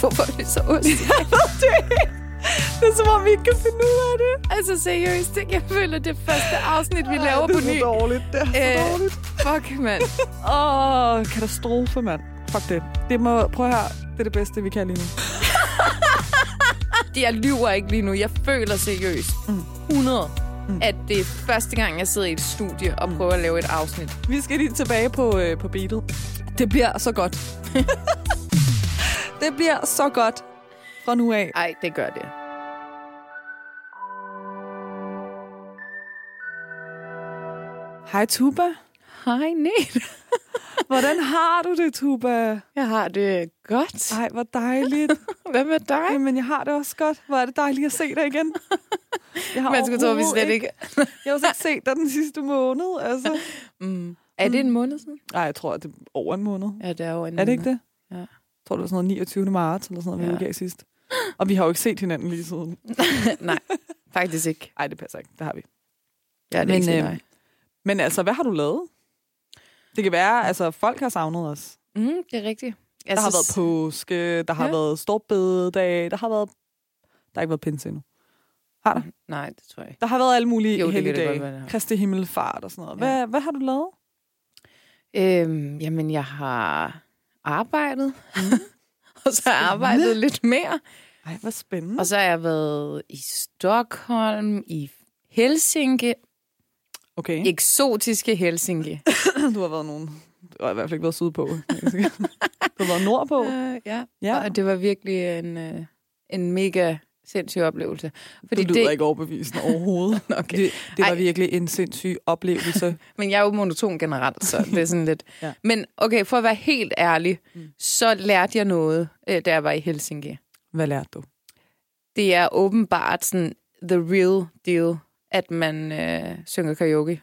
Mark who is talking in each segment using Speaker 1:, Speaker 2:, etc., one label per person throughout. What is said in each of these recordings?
Speaker 1: Hvorfor er det så ost?
Speaker 2: Det er som om, vi ikke kan finde ud af det.
Speaker 1: altså seriøst, jeg føler, det første afsnit, vi
Speaker 2: Ej,
Speaker 1: laver
Speaker 2: det
Speaker 1: på
Speaker 2: er så
Speaker 1: ny.
Speaker 2: dårligt. Det er så
Speaker 1: Øh,
Speaker 2: dårligt.
Speaker 1: Fuck, mand.
Speaker 2: Åh, oh, katastrofe, mand. Fuck det. Det må, prøv høre, det er det bedste, vi kan lige nu.
Speaker 1: Jeg lyver ikke lige nu. Jeg føler seriøst.
Speaker 2: Mm.
Speaker 1: 100. Mm. At det er første gang, jeg sidder i et studie og prøver at lave et afsnit.
Speaker 2: Vi skal lige tilbage på, øh, på beatet. Det bliver så godt. Det bliver så godt fra nu af.
Speaker 1: Ej, det gør det.
Speaker 2: Hej, Tuba.
Speaker 1: Hej, Nete.
Speaker 2: Hvordan har du det, Tuba?
Speaker 1: Jeg har det godt.
Speaker 2: Ej, hvor dejligt.
Speaker 1: Hvad med dig?
Speaker 2: Jamen, jeg har det også godt. Hvor er det dejligt at se dig igen. Jeg har
Speaker 1: Man skulle tro, vi slet ikke...
Speaker 2: Jeg har også ikke set dig den sidste måned, altså.
Speaker 1: Mm. Er det en måned siden?
Speaker 2: Nej, jeg tror, det er over en måned.
Speaker 1: Ja, det er jo en
Speaker 2: Er det ikke det?
Speaker 1: Ja.
Speaker 2: Tror, det var sådan noget 29. marts, eller sådan noget, vi
Speaker 1: Ja.
Speaker 2: udgav sidst. Og vi har jo ikke set hinanden lige siden.
Speaker 1: Nej, faktisk ikke.
Speaker 2: Nej, det passer ikke. Det har vi.
Speaker 1: Ja, det er
Speaker 2: Men,
Speaker 1: ikke
Speaker 2: øh,
Speaker 1: nej.
Speaker 2: Men altså, hvad har du lavet? Det kan være, altså, folk har savnet os.
Speaker 1: Mm, det er rigtigt. Jeg
Speaker 2: Der har
Speaker 1: synes-
Speaker 2: været påske, der har
Speaker 1: Ja.
Speaker 2: været storbededag, der har været... Der har ikke været pinse endnu. Har der?
Speaker 1: Nej, det tror jeg ikke.
Speaker 2: Der har været alle mulige
Speaker 1: Jo,
Speaker 2: helligdage.
Speaker 1: har.
Speaker 2: Kristi himmelfart og sådan noget.
Speaker 1: Ja.
Speaker 2: Hvad, hvad har du lavet?
Speaker 1: Øhm, jamen, jeg har arbejdet. og så har jeg arbejdet lidt mere.
Speaker 2: Ej, hvor spændende.
Speaker 1: Og så har jeg været i Stockholm, i Helsinki.
Speaker 2: Okay,
Speaker 1: Eksotiske Helsinki.
Speaker 2: du har været nogen... Du har i hvert fald ikke været sydpå. du har været nordpå.
Speaker 1: Uh, ja.
Speaker 2: Ja.
Speaker 1: Og det var virkelig en, uh, en mega sindssyg oplevelse.
Speaker 2: Fordi det lyder ikke overbevisende overhovedet.
Speaker 1: Okay.
Speaker 2: Det, det var
Speaker 1: Ej.
Speaker 2: virkelig en sindssyg oplevelse.
Speaker 1: Men jeg er jo monoton generelt, så det er sådan lidt...
Speaker 2: Ja.
Speaker 1: Men okay, for at være helt ærlig,
Speaker 2: Mm.
Speaker 1: så lærte jeg noget, øh, da jeg var i Helsinki.
Speaker 2: Hvad lærte du?
Speaker 1: Det er åbenbart sådan the real deal, at man øh, synger karaoke.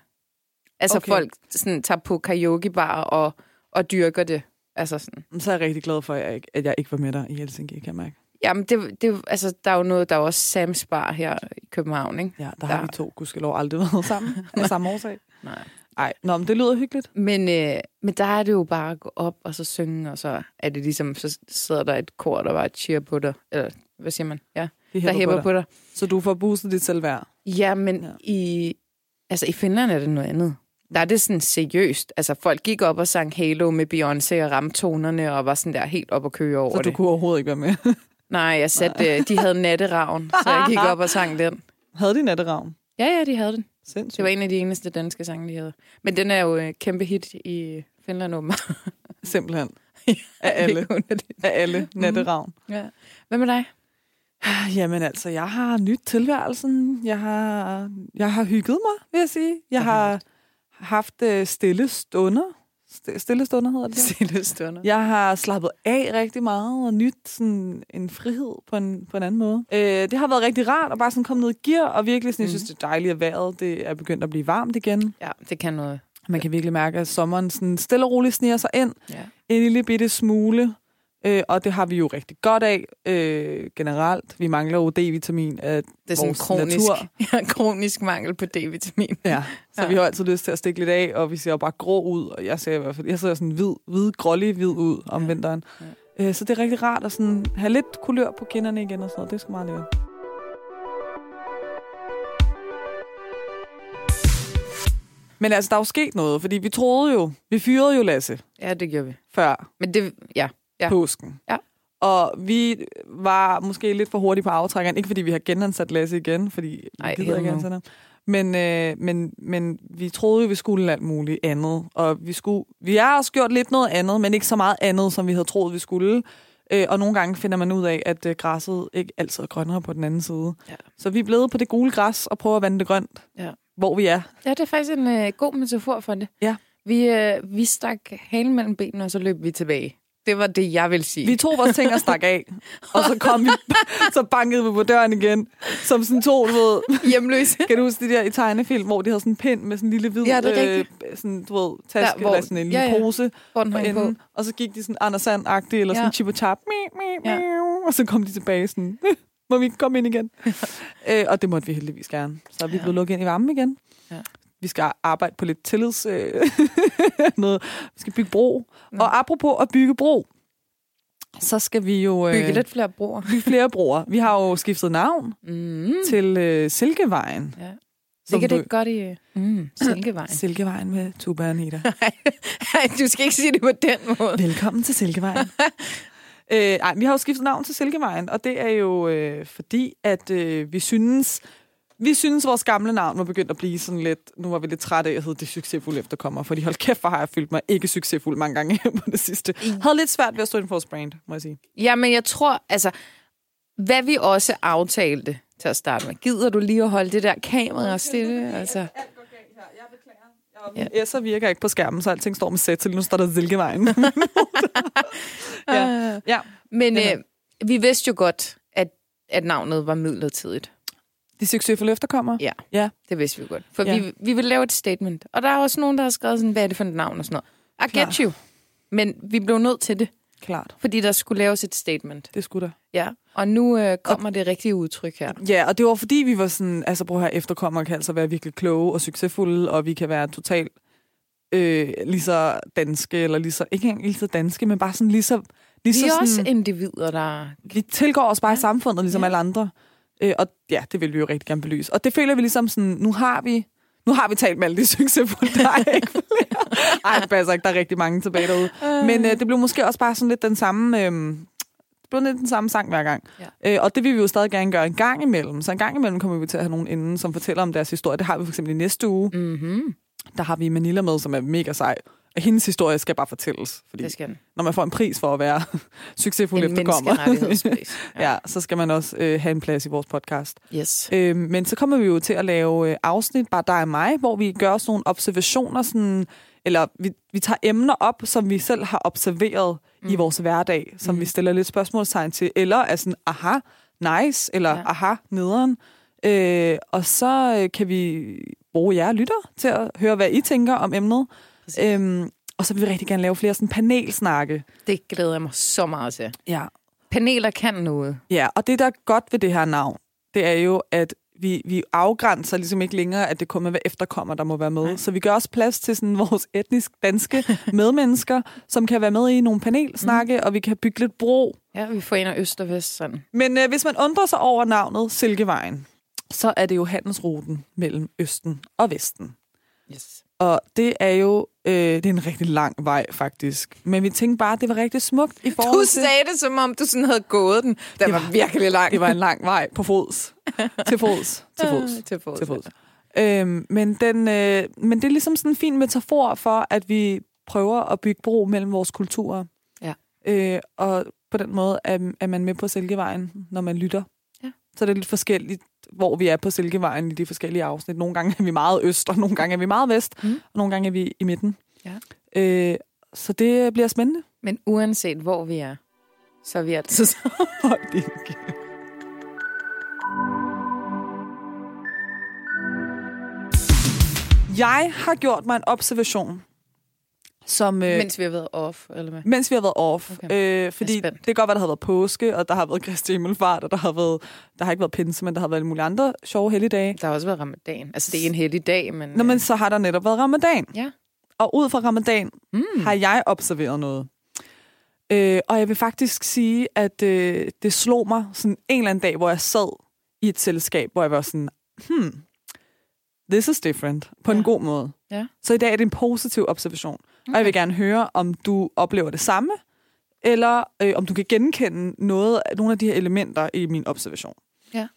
Speaker 1: Altså
Speaker 2: okay.
Speaker 1: folk sådan, tager på karaokebar og, og dyrker det. Altså sådan.
Speaker 2: Så er jeg rigtig glad for, at jeg ikke, at jeg ikke var med dig i Helsinki, kan jeg mærke.
Speaker 1: Jamen, det, det, altså, der er jo noget, der er også Sam's Bar her i København, ikke?
Speaker 2: Ja, der har
Speaker 1: Der-
Speaker 2: vi to gudskelov aldrig været sammen af samme årsag.
Speaker 1: Nej.
Speaker 2: Nej, nå, men det lyder hyggeligt.
Speaker 1: Men, øh, men der er det jo bare at gå op og så synge, og så er det ligesom, så sidder der et kor, der bare cheer på dig. Eller hvad siger man? Ja,
Speaker 2: Det
Speaker 1: der hæpper
Speaker 2: dig.
Speaker 1: på dig.
Speaker 2: Så du får boostet dit selvværd.
Speaker 1: Ja, men
Speaker 2: ja.
Speaker 1: i, altså, i Finland er det noget andet. Der er det sådan seriøst. Altså, folk gik op og sang Halo med Beyoncé og ramte tonerne og var sådan der helt op og køre over
Speaker 2: Så du
Speaker 1: det.
Speaker 2: kunne overhovedet ikke være med.
Speaker 1: Nej, jeg satte, øh, de havde natteravn, så jeg gik op og sang den.
Speaker 2: Havde de natteravn?
Speaker 1: Ja, ja, de havde den.
Speaker 2: Sindssygt.
Speaker 1: Det var en af de eneste danske sange, de havde. Men den er jo øh, kæmpe hit i Finland åbenbart.
Speaker 2: Simpelthen. Af alle. Af alle natteravn.
Speaker 1: ja. Hvad med dig?
Speaker 2: Jamen altså, jeg har nyt tilværelsen. Jeg har, jeg har hygget mig, vil jeg sige. Jeg har haft øh, stille stunder. St- Stille stunder hedder det.
Speaker 1: Stille stunder.
Speaker 2: Jeg har slappet af rigtig meget og nyt sådan en frihed på en, på en anden måde. Øh, det har været rigtig rart at bare sådan komme ned i gear, og virkelig sådan, jeg synes, det er dejligt, at vejret det er begyndt at blive varmt igen.
Speaker 1: Ja, det kan noget.
Speaker 2: Man kan virkelig mærke, at sommeren sådan stille og roligt sniger sig ind.
Speaker 1: Ja.
Speaker 2: En lille bitte smule. Øh, og det har vi jo rigtig godt af øh, generelt. Vi mangler jo D-vitamin af
Speaker 1: Det er sådan
Speaker 2: vores
Speaker 1: kronisk,
Speaker 2: natur.
Speaker 1: ja, kronisk mangel på D-vitamin.
Speaker 2: Ja, så
Speaker 1: Ja.
Speaker 2: vi har altid lyst til at stikke lidt af, og vi ser jo bare grå ud, og jeg ser i hvert fald, jeg ser sådan hvid, hvid grålig hvid ud om
Speaker 1: Ja.
Speaker 2: vinteren. Øh, så det er rigtig rart at sådan have lidt kulør på kinderne igen og sådan noget. Det er sgu meget lækkert. Men altså, der er jo sket noget, fordi vi troede jo, vi fyrede jo Lasse
Speaker 1: Ja, det gjorde vi.
Speaker 2: før
Speaker 1: Men det, ja,
Speaker 2: ja. Påsken.
Speaker 1: Ja.
Speaker 2: Og vi var måske lidt for hurtige på aftrækkeren. Ikke fordi vi har genansat Lasse igen, fordi vi
Speaker 1: Ej,
Speaker 2: gider ikke ansætte ham. Men, øh, men, men vi troede jo, vi skulle alt muligt andet. Og vi, skulle, vi har også gjort lidt noget andet, men ikke så meget andet, som vi havde troet, vi skulle. Øh, og nogle gange finder man ud af, at øh, græsset ikke altid er grønnere på den anden side.
Speaker 1: Ja.
Speaker 2: Så vi er blevet på det gule græs og prøver at vande det grønt,
Speaker 1: Ja.
Speaker 2: hvor vi er.
Speaker 1: ja, det er faktisk en øh, god metafor for det.
Speaker 2: Ja.
Speaker 1: Vi, øh, vi stak halen mellem benene, og så løb vi tilbage. Det var det, jeg vil sige.
Speaker 2: Vi tog vores ting og stak af, og så kom vi, så bankede vi på døren igen, som sådan to, du ved,
Speaker 1: hjemløse.
Speaker 2: Kan du huske det der i tegnefilm, hvor de havde sådan en pind med sådan en lille hvid,
Speaker 1: Ja, det er rigtigt.
Speaker 2: øh, sådan, du ved, taske,
Speaker 1: Der, hvor-
Speaker 2: eller sådan en lille
Speaker 1: ja, ja.
Speaker 2: pose
Speaker 1: Hvor den hang på.
Speaker 2: enden, og så gik de sådan Anders Sand-agtigt, eller
Speaker 1: Ja.
Speaker 2: sådan chip og chap, mi, mi,
Speaker 1: Ja.
Speaker 2: og så kom de tilbage sådan, må vi ikke komme ind igen? øh, og det måtte vi heldigvis gerne. Så er vi
Speaker 1: Ja.
Speaker 2: blevet lukket ind i varmen igen.
Speaker 1: Ja.
Speaker 2: Vi skal arbejde på lidt tillids... Øh, noget. Vi skal bygge bro.
Speaker 1: Nå.
Speaker 2: Og apropos at bygge bro, så skal vi jo... Øh,
Speaker 1: Bygge lidt flere broer.
Speaker 2: bygge flere broer. Vi har jo skiftet navn
Speaker 1: Mm.
Speaker 2: til øh, Silkevejen.
Speaker 1: Ja. Det
Speaker 2: du-
Speaker 1: ikke godt i mm, Silkevejen?
Speaker 2: Silkevejen med Tuba og Anita.
Speaker 1: Nej, du skal ikke sige det på den måde.
Speaker 2: Velkommen til Silkevejen. øh, ej, vi har jo skiftet navn til Silkevejen, og det er jo øh, fordi, at øh, vi synes, vi synes, vores gamle navn var begyndt at blive sådan lidt, nu var vi lidt trætte af at hedde det succesfulde efterkommer, fordi hold kæft, hvor har jeg følt mig ikke succesfuld mange gange på det sidste. Havde lidt svært ved at stå inden for vores brand, må jeg sige.
Speaker 1: Ja, men jeg tror, altså, hvad vi også aftalte til at starte med. Gider du lige at holde det der kamera stille? Altså,
Speaker 2: Ja. S'er virker ikke på skærmen, så alting står med sæt, så nu står der Silkevejen. ja. ja.
Speaker 1: men
Speaker 2: Ja.
Speaker 1: øh, vi vidste jo godt, at, at navnet var midlertidigt.
Speaker 2: De succesfulde efterkommer.
Speaker 1: Ja.
Speaker 2: Ja.
Speaker 1: Det vidste vi godt. For
Speaker 2: Ja.
Speaker 1: vi, vi vil lave et statement. Og der er også nogen, der har skrevet sådan, hvad er det for et navn og sådan noget. I
Speaker 2: Klar.
Speaker 1: get you. Men vi blev nødt til det,
Speaker 2: Klart.
Speaker 1: fordi der skulle laves et statement.
Speaker 2: Det skulle der.
Speaker 1: Ja. Og nu øh, kommer det rigtige udtryk her.
Speaker 2: Ja, og det var fordi, vi var sådan, altså prøv høre, efterkommere kan altså være virkelig kloge og succesfulde, og vi kan være totalt øh, lige så danske, eller lige så, ikke engang lige så danske, men bare sådan lige så... Lige
Speaker 1: Vi
Speaker 2: så
Speaker 1: er
Speaker 2: sådan,
Speaker 1: også individer, der...
Speaker 2: vi tilgår os bare i
Speaker 1: Ja.
Speaker 2: samfundet, ligesom
Speaker 1: Ja.
Speaker 2: alle andre. Øh, og ja, det vil vi jo rigtig gerne belyse. Og det føler vi ligesom sådan, nu har vi, nu har vi talt med alle de succesfulde, der er ikke flere. Ej, det passer ikke, der er rigtig mange tilbage derude. Men øh, det blev måske også bare sådan lidt den samme... Øh, det blev lidt den samme sang hver gang.
Speaker 1: Ja.
Speaker 2: Øh, og det vil vi jo stadig gerne gøre en gang imellem. Så en gang imellem kommer vi til at have nogen inden, som fortæller om deres historie. Det har vi for eksempel i næste uge.
Speaker 1: Mm-hmm.
Speaker 2: Der har vi Manila med, som er mega sej. Hendes historie skal bare fortælles. Fordi
Speaker 1: Det skal den.
Speaker 2: når man får en pris for at være succesfuld
Speaker 1: En
Speaker 2: efterkommer,
Speaker 1: menneskerettighedspris.
Speaker 2: ja, så skal man også øh, have en plads i vores podcast.
Speaker 1: Yes.
Speaker 2: Øh, men så kommer vi jo til at lave øh, afsnit, bare dig og mig, hvor vi gør sådan nogle observationer, sådan, eller vi, vi tager emner op, som vi selv har observeret mm. i vores hverdag, som mm. vi stiller lidt spørgsmålstegn til, eller er sådan, aha, nice, eller ja.
Speaker 1: Ja.
Speaker 2: aha, nederen. Øh, og så øh, kan vi bruge jer lytter til at høre, hvad I tænker om emnet.
Speaker 1: Præcis.
Speaker 2: Øhm, og så vil vi rigtig gerne lave flere sådan panelsnakke.
Speaker 1: Det glæder jeg mig så meget til.
Speaker 2: Ja.
Speaker 1: Paneler kan noget.
Speaker 2: Ja, og det, der er godt ved det her navn, det er jo, at vi, vi afgrænser ligesom ikke længere, at det kun er efterkommer, der må være med.
Speaker 1: Nej.
Speaker 2: Så vi gør også plads til sådan vores etnisk danske medmennesker, som kan være med i nogle panelsnakke, mm. og vi kan bygge lidt bro.
Speaker 1: Ja, vi forener øst og vest sådan.
Speaker 2: Men øh, hvis man undrer sig over navnet Silkevejen, så er det jo handelsruten mellem Østen og Vesten.
Speaker 1: Yes.
Speaker 2: Og det er jo øh, det er en rigtig lang vej, faktisk. Men vi tænkte bare, at det var rigtig smukt i forhold
Speaker 1: Du
Speaker 2: til...
Speaker 1: sagde det, som om du sådan havde gået den. Den
Speaker 2: Det
Speaker 1: var,
Speaker 2: var-
Speaker 1: virkelig lang.
Speaker 2: Det var en lang vej på fods. til fods. Til fods.
Speaker 1: Til fods.
Speaker 2: til fods. Øhm, men, den, øh, men det er ligesom sådan en fin metafor for, at vi prøver at bygge bro mellem vores kulturer.
Speaker 1: Ja.
Speaker 2: Øh, og på den måde er, er man med på Silkevejen, når man lytter.
Speaker 1: Ja.
Speaker 2: Så det er lidt forskelligt, hvor vi er på Silkevejen i de forskellige afsnit. Nogle gange er vi meget øst, og nogle gange er vi meget vest,
Speaker 1: Mm.
Speaker 2: og nogle gange er vi i midten.
Speaker 1: Ja.
Speaker 2: Øh, så det bliver spændende.
Speaker 1: Men uanset hvor vi er, så er vi altid
Speaker 2: kæft. Jeg har gjort mig en observation, som, øh,
Speaker 1: Mens vi har været off, eller hvad?
Speaker 2: mens vi har været off.
Speaker 1: Okay.
Speaker 2: Øh, fordi det kan godt være, der har været påske, og der har været Kristi Himmelfart, og der har, været, der har ikke været pinse, men der har været alle mulige andre sjove helligdage.
Speaker 1: Der har også været ramadan. Altså, det er en heldig dag, men...
Speaker 2: Nå, men så har der netop været ramadan.
Speaker 1: Ja.
Speaker 2: Og ud fra ramadan
Speaker 1: Mm.
Speaker 2: har jeg observeret noget. Øh, og jeg vil faktisk sige, at øh, det slog mig sådan en eller anden dag, hvor jeg sad i et selskab, hvor jeg var sådan, hmm, this is different, på ja. en god måde.
Speaker 1: Ja.
Speaker 2: Så i dag er det en positiv observation. Okay. Og jeg vil gerne høre, om du oplever det samme, eller øh, om du kan genkende noget, nogle af de her elementer i min observation.
Speaker 1: Ja.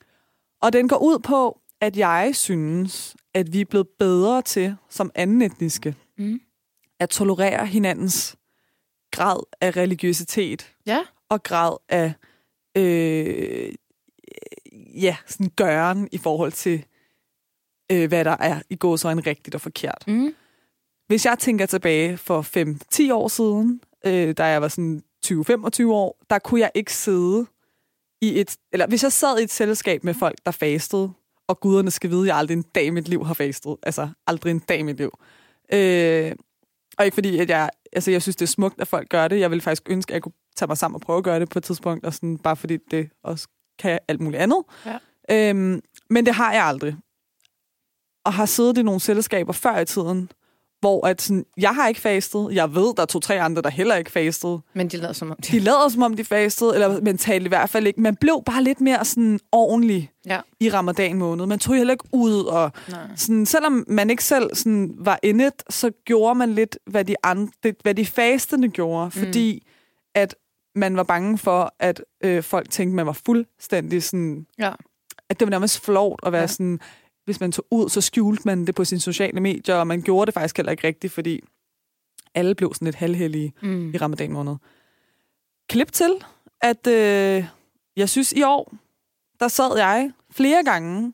Speaker 2: Og den går ud på, at jeg synes, at vi er blevet bedre til, som anden etniske,
Speaker 1: Mm.
Speaker 2: at tolerere hinandens grad af religiøsitet
Speaker 1: Ja.
Speaker 2: og grad af øh, ja, sådan gøren i forhold til, øh, hvad der er i går så en rigtigt og forkert.
Speaker 1: Mm.
Speaker 2: Hvis jeg tænker tilbage for 5-10 år siden, øh, da jeg var sådan 20-25 år, der kunne jeg ikke sidde i et... Eller hvis jeg sad i et selskab med folk, der fastede, og guderne skal vide, at jeg aldrig en dag i mit liv har fastet. Altså, aldrig en dag i mit liv. Øh, og ikke fordi, at jeg... Altså, jeg synes, det er smukt, at folk gør det. Jeg ville faktisk ønske, at jeg kunne tage mig sammen og prøve at gøre det på et tidspunkt, og sådan, bare fordi det også kan alt muligt andet.
Speaker 1: Ja.
Speaker 2: Øhm, men det har jeg aldrig. Og har siddet i nogle selskaber før i tiden, hvor at sådan, jeg har ikke fastet. Jeg ved, der er to-tre andre, der heller ikke fastede.
Speaker 1: Men de lader som om...
Speaker 2: De lader som om, de fastede, eller mentalt i hvert fald ikke. Man blev bare lidt mere sådan ordentlig
Speaker 1: Ja.
Speaker 2: i ramadan måned. Man tog heller ikke ud, og
Speaker 1: Nej.
Speaker 2: sådan, selvom man ikke selv sådan, var inde så gjorde man lidt, hvad de, andre, hvad de fastende gjorde, fordi at man var bange for, at øh, folk tænkte, man var fuldstændig sådan,
Speaker 1: Ja.
Speaker 2: at det var nærmest flot at være
Speaker 1: ja.
Speaker 2: sådan, hvis man tog ud, så skjulte man det på sine sociale medier, og man gjorde det faktisk heller ikke rigtigt, fordi alle blev sådan lidt halvhellige
Speaker 1: Mm.
Speaker 2: i ramadan måned. Klip til, at øh, jeg synes i år, der sad jeg flere gange.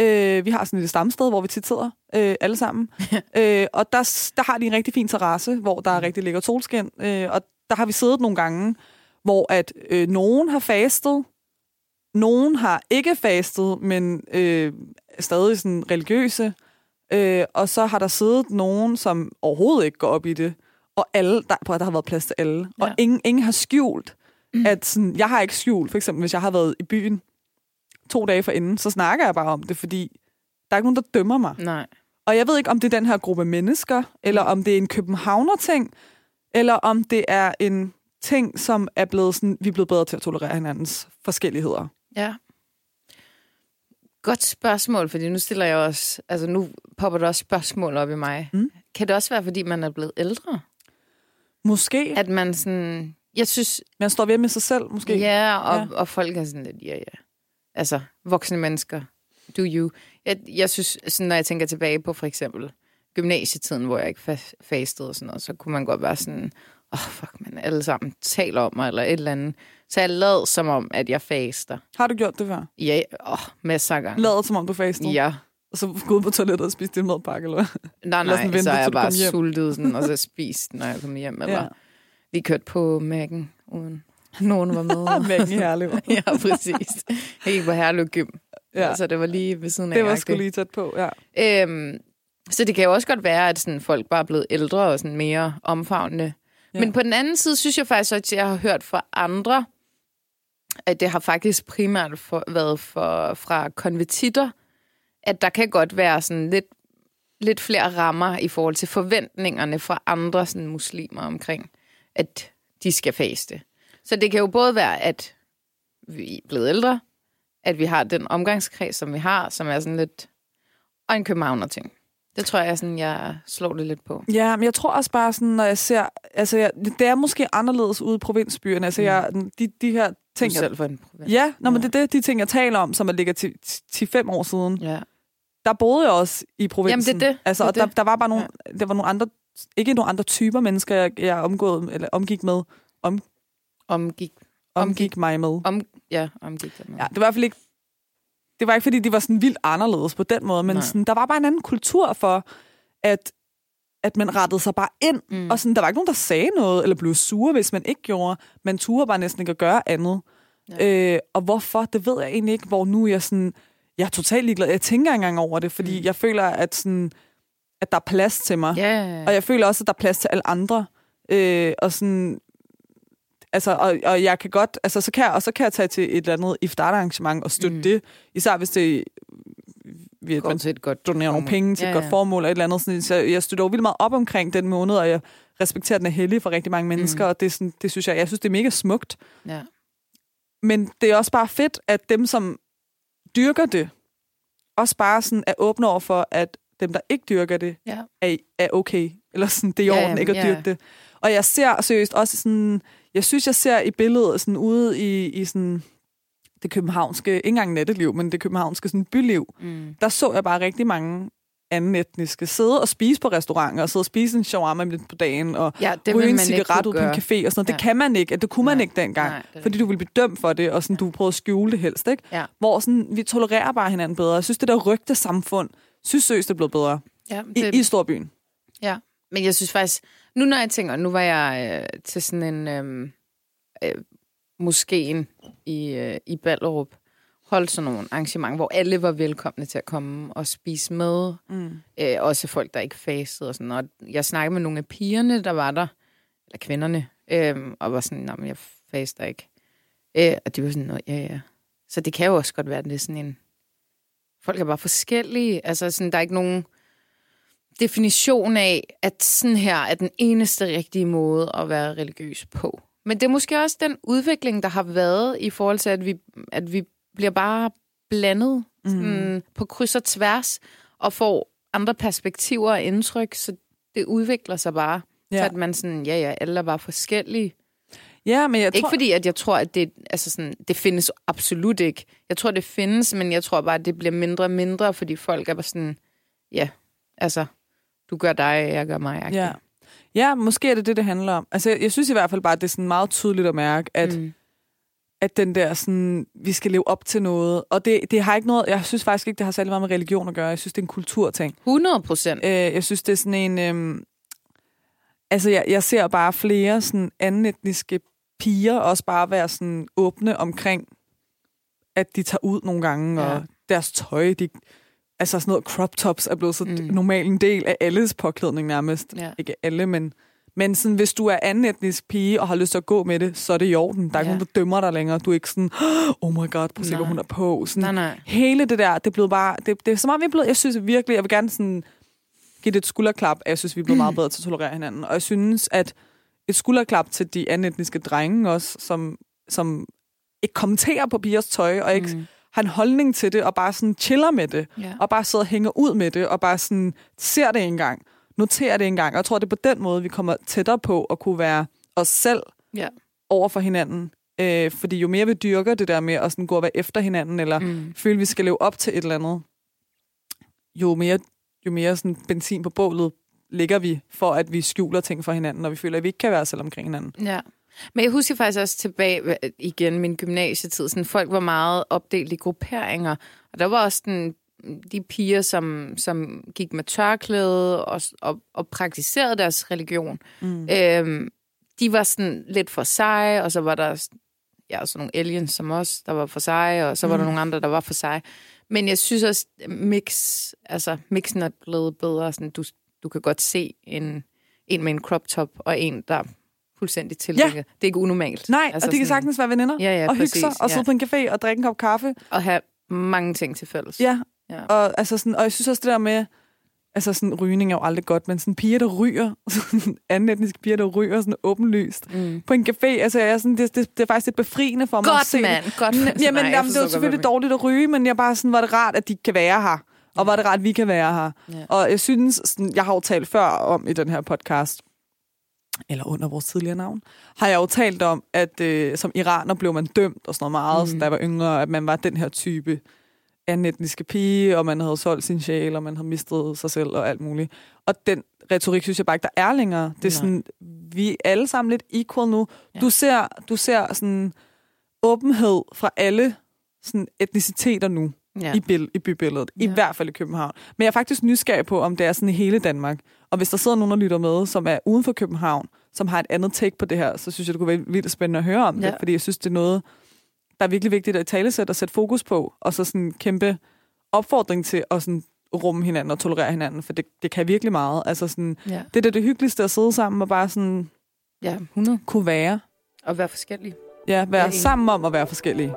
Speaker 2: Øh, vi har sådan et stamsted, hvor vi tit sidder øh, alle sammen. øh, og der, der har de en rigtig fin terrasse, hvor der er rigtig lækker solskin. Øh, og der har vi siddet nogle gange, hvor at øh, nogen har fastet, nogen har ikke fastet, men øh, stadig sådan religiøse. Øh, og så har der siddet nogen, som overhovedet ikke går op i det. Og alle, der, prøv, der har været plads til alle. Ja.
Speaker 1: Ja.
Speaker 2: Og ingen, ingen har skjult, mm. at sådan, jeg har ikke skjult, for eksempel hvis jeg har været i byen to dage forinden, så snakker jeg bare om det, fordi der er ikke nogen, der dømmer mig.
Speaker 1: Nej.
Speaker 2: Og jeg ved ikke, om det er den her gruppe mennesker, eller om det er en københavner-ting, eller om det er en ting, som er blevet sådan, vi er blevet bedre til at tolerere hinandens forskelligheder.
Speaker 1: Ja. Godt spørgsmål, fordi nu stiller jeg også... Altså, nu popper der også spørgsmål op i mig.
Speaker 2: Mm.
Speaker 1: Kan det også være, fordi man er blevet ældre?
Speaker 2: Måske.
Speaker 1: At man sådan... Jeg synes...
Speaker 2: Man står ved med sig selv, måske.
Speaker 1: Ja, og,
Speaker 2: Ja.
Speaker 1: og folk er sådan lidt... Ja, ja. Altså, voksne mennesker. Do you. Jeg, jeg synes, sådan, når jeg tænker tilbage på for eksempel gymnasietiden, hvor jeg ikke fa- fastede og sådan noget, så kunne man godt være sådan... Åh, oh, fuck, man alle sammen taler om mig, eller et eller andet. Så jeg lad som om, at jeg faster.
Speaker 2: Har du gjort det før?
Speaker 1: Ja, åh, masser af gange.
Speaker 2: Ladet som om du fastede?
Speaker 1: Ja.
Speaker 2: Og så gå ud på toilettet og spise din madpakke, eller?
Speaker 1: Nej, nej,
Speaker 2: vente,
Speaker 1: så er jeg bare sultet, sådan, og så spist, når jeg kom hjem. Eller
Speaker 2: Ja.
Speaker 1: vi kørte på Mac'en, uden nogen var med.
Speaker 2: Mængden i Herlev.
Speaker 1: ja, præcis. Gik på Herlev Gym,
Speaker 2: Ja.
Speaker 1: så det var lige ved siden af.
Speaker 2: Det var sgu lige tæt på, ja.
Speaker 1: Øhm, så det kan jo også godt være, at sådan, folk bare er blevet ældre og sådan mere omfavnende.
Speaker 2: Ja.
Speaker 1: Ja. Men på den anden side, synes jeg faktisk, at jeg har hørt fra andre, at det har faktisk primært for, været for, fra konvertitter, at der kan godt være sådan lidt, lidt flere rammer i forhold til forventningerne fra andre sådan, muslimer omkring, at de skal faste. Så det kan jo både være, at vi er blevet ældre, at vi har den omgangskreds, som vi har, som er sådan lidt... Og en københavner ting. Det tror jeg, sådan, jeg slår det lidt på.
Speaker 2: Ja, men jeg tror også bare sådan, når jeg ser... Altså, jeg, det er måske anderledes ude i provinsbyerne. Altså, jeg, de, de her
Speaker 1: Du
Speaker 2: ting...
Speaker 1: selv for en provins.
Speaker 2: ja, nå, men
Speaker 1: Ja.
Speaker 2: det er det, de ting, jeg taler om, som er ligger til 10-5 år siden.
Speaker 1: ja.
Speaker 2: Der boede jeg også i provinsen.
Speaker 1: Jamen, det er det.
Speaker 2: Altså,
Speaker 1: Det er
Speaker 2: og der, der var bare nogle, ja. der var nogle andre... Ikke nogle andre typer mennesker, jeg, jeg omgået, eller omgik med.
Speaker 1: Omgik.
Speaker 2: Omgik,
Speaker 1: Omgik.
Speaker 2: mig med.
Speaker 1: Om, ja, omgik. Det
Speaker 2: Ja, det var i hvert fald ikke... Det var ikke, fordi de var sådan vildt anderledes på den måde, men
Speaker 1: Nej.
Speaker 2: sådan, der var bare en anden kultur for, at, at man rettede sig bare ind. Mm. Og sådan, der var ikke nogen, der sagde noget, eller blev sure, hvis man ikke gjorde. Man turde bare næsten ikke at gøre andet. Ja. Øh, og hvorfor, det ved jeg egentlig ikke, hvor nu jeg sådan... Jeg er totalt ligeglad. Jeg tænker ikke engang over det, fordi mm. jeg føler, at, sådan, at der er plads til mig.
Speaker 1: Ja.
Speaker 2: Og jeg føler også, at der er plads til alle andre. Øh, og sådan... Altså, og, og jeg kan godt, altså, så kan jeg, og så kan jeg tage til et eller andet iftar-arrangement og støtte. Mm. det. Især hvis det vi,
Speaker 1: Går
Speaker 2: man
Speaker 1: til et godt
Speaker 2: donerer nogle penge til et
Speaker 1: Ja,
Speaker 2: godt
Speaker 1: ja.
Speaker 2: formål eller et eller andet. Sådan, så jeg støtter jo vildt meget op omkring den måned, og jeg respekterer, at den er hellig for rigtig mange mennesker, mm. og det, er sådan, det synes jeg, jeg synes, det er mega smukt.
Speaker 1: Ja.
Speaker 2: Men det er også bare fedt, at dem, som dyrker det, også bare sådan er åbne over for, at dem, der ikke dyrker det,
Speaker 1: Ja.
Speaker 2: er, er okay. Eller sådan, det er i
Speaker 1: Ja,
Speaker 2: orden ikke at
Speaker 1: ja.
Speaker 2: dyrke det. Og jeg ser seriøst også sådan, jeg synes, jeg ser i billedet sådan ude i, i sådan det københavnske, ikke engang natteliv, men det københavnske sådan byliv,
Speaker 1: Mm.
Speaker 2: der så jeg bare rigtig mange anden etniske sidde og spise på restauranter, og sidde og spise en shawarma lidt på dagen, og
Speaker 1: Ja, det
Speaker 2: ryge en cigaret ud på en café og sådan noget. Det
Speaker 1: Ja.
Speaker 2: kan man ikke, det kunne man
Speaker 1: Nej.
Speaker 2: ikke dengang,
Speaker 1: Nej, det
Speaker 2: fordi du ville blive dømt for det, og sådan, du prøvede at skjule det helst, ikke?
Speaker 1: Ja.
Speaker 2: Hvor sådan, vi tolererer bare hinanden bedre. Jeg synes, det der rygte samfund, synes seriøst, det er blevet bedre
Speaker 1: Ja,
Speaker 2: i,
Speaker 1: det,
Speaker 2: i storbyen.
Speaker 1: Ja, men jeg synes faktisk, nu når jeg tænker, nu var jeg øh, til sådan en øh, øh, moskeen i, øh, i Ballerup, holdt sådan nogle arrangementer, hvor alle var velkomne til at komme og spise med.
Speaker 2: Mm.
Speaker 1: Øh, også folk, der ikke fastede og sådan Og jeg snakkede med nogle af pigerne, der var der, eller kvinderne, øh, og var sådan, nej, jeg faster ikke. Øh, og de var sådan, "Nå, ja, ja. Så det kan jo også godt være, at det er sådan en... Folk er bare forskellige. Altså, sådan, der er ikke nogen... definition af, at sådan her er den eneste rigtige måde at være religiøs på. Men det er måske også den udvikling, der har været i forhold til, at vi, at vi bliver bare blandet sådan, mm. på kryds og tværs, og får andre perspektiver og indtryk, så det udvikler sig bare. Ja. Så at man sådan, ja ja, alle er bare forskellige.
Speaker 2: Ja, men jeg
Speaker 1: Ikke
Speaker 2: tror...
Speaker 1: fordi, at jeg tror, at det, altså sådan, det findes absolut ikke. Jeg tror, det findes, men jeg tror bare, at det bliver mindre og mindre, fordi folk er bare sådan, ja, altså, du gør dig, jeg gør mig.
Speaker 2: Ja. Ja, måske er det det, det handler om. Altså, jeg, jeg synes i hvert fald bare, at det er sådan meget tydeligt at mærke, at, mm. at den der sådan, vi skal leve op til noget. Og det, det har ikke noget, jeg synes faktisk ikke, det har særlig meget med religion at gøre. Jeg synes, det er en kulturting.
Speaker 1: 100 procent.
Speaker 2: Øh, jeg synes, det er sådan en... Øh, altså, jeg, jeg ser bare flere sådan anden etniske piger også bare være sådan åbne omkring, at de tager ud nogle gange,
Speaker 1: Ja.
Speaker 2: og deres tøj, de, altså sådan noget crop tops er blevet så
Speaker 1: Mm.
Speaker 2: mm. normal en del af alles påklædning nærmest.
Speaker 1: Ja.
Speaker 2: Ikke alle, men, men sådan, hvis du er anden etnisk pige og har lyst til at gå med det, så er det i orden. Der er ikke
Speaker 1: Ja.
Speaker 2: nogen, der dømmer dig længere. Du er ikke sådan, oh my god, prøv at se, hvad hun er på. Sådan,
Speaker 1: Nej, nej.
Speaker 2: hele det der, det er blevet bare, det, det er som om vi er blevet, jeg synes virkelig, jeg vil gerne sådan give det et skulderklap, at jeg synes, vi er blevet meget bedre til at tolerere hinanden. Og jeg synes, at et skulderklap til de anden etniske drenge også, som, som ikke kommenterer på pigers tøj, og ikke
Speaker 1: Mm.
Speaker 2: Har en holdning til det, og bare sådan chiller med det,
Speaker 1: Ja.
Speaker 2: og bare sidder og hænger ud med det, og bare sådan ser det en gang, noterer det en gang. Og jeg tror, det er på den måde, vi kommer tættere på at kunne være os selv
Speaker 1: Ja.
Speaker 2: over for hinanden. Øh, fordi jo mere vi dyrker det der med at sådan gå og være efter hinanden, eller
Speaker 1: Mm.
Speaker 2: føle, vi skal leve op til et eller andet, jo mere, jo mere sådan benzin på bålet ligger vi for, at vi skjuler ting for hinanden, og vi føler, at vi ikke kan være selv omkring hinanden.
Speaker 1: Ja. Men jeg husker faktisk også tilbage igen min gymnasietid. Sådan, folk var meget opdelt i grupperinger. Og der var også den, de piger, som, som gik med tørklæde og, og, og praktiserede deres religion.
Speaker 2: Mm.
Speaker 1: Øhm, de var sådan lidt for sig, og så var der ja, sådan nogle aliens som os, der var for sig, og så var
Speaker 2: Mm.
Speaker 1: der nogle andre, der var for sig. Men jeg synes også, mix, altså, mixen er blevet bedre. Sådan, du, du kan godt se en, en med en crop top, og en, der fuldstændig tildækket. Det er ikke unormalt.
Speaker 2: Nej, altså, og de kan
Speaker 1: sådan,
Speaker 2: sagtens være veninder,
Speaker 1: Ja, ja,
Speaker 2: og hygge sig, og sidde
Speaker 1: ja.
Speaker 2: på en café og drikke en kop kaffe.
Speaker 1: At have mange ting til fælles.
Speaker 2: Ja,
Speaker 1: Ja.
Speaker 2: og, altså sådan, og jeg synes også det der med, altså sådan, rygning er jo aldrig godt, men sådan piger, der ryger, sådan anden etniske piger, der ryger sådan åbenlyst
Speaker 1: Mm.
Speaker 2: på en café, altså jeg er sådan, det, det, det er faktisk lidt befriende for mig at
Speaker 1: Godt,
Speaker 2: se.
Speaker 1: mand. Godt, mand.
Speaker 2: Jamen,
Speaker 1: Nej,
Speaker 2: jamen, det er jo selvfølgelig dårligt at ryge, men jeg bare sådan, var det rart, at de kan være her. Og var det rart, at vi kan være her.
Speaker 1: Ja.
Speaker 2: Og jeg synes, sådan, jeg har jo talt før om i den her podcast, eller under vores tidligere navn, har jeg jo talt om, at øh, som iraner blev man dømt og sådan noget meget,
Speaker 1: Mm.
Speaker 2: mm. da jeg var yngre, at man var den her type anden etniske pige, og man havde solgt sin sjæl, og man havde mistet sig selv og alt muligt. Og den retorik synes jeg bare ikke, der er længere. Det er
Speaker 1: Nej.
Speaker 2: sådan, vi er alle sammen lidt equal nu.
Speaker 1: Ja.
Speaker 2: Du ser, du ser sådan åbenhed fra alle sådan etniciteter nu
Speaker 1: Ja.
Speaker 2: i, bil, i bybilledet. Ja. I hvert fald i København. Men jeg er faktisk nysgerrig på, om det er sådan i hele Danmark. Og hvis der sidder nogen, der lytter med, som er uden for København, som har et andet take på det her, så synes jeg, det kunne være vildt spændende at høre om
Speaker 1: Ja.
Speaker 2: det. Fordi jeg synes, det er noget, der er virkelig vigtigt at talesætte og sætte fokus på. Og så sådan en kæmpe opfordring til at sådan rumme hinanden og tolerere hinanden. For det, det kan virkelig meget. Altså sådan,
Speaker 1: ja.
Speaker 2: det er da det hyggeligste at sidde sammen og bare sådan
Speaker 1: ja, 100.
Speaker 2: kunne være.
Speaker 1: Og være forskellige.
Speaker 2: Ja, være sammen om at være forskellige.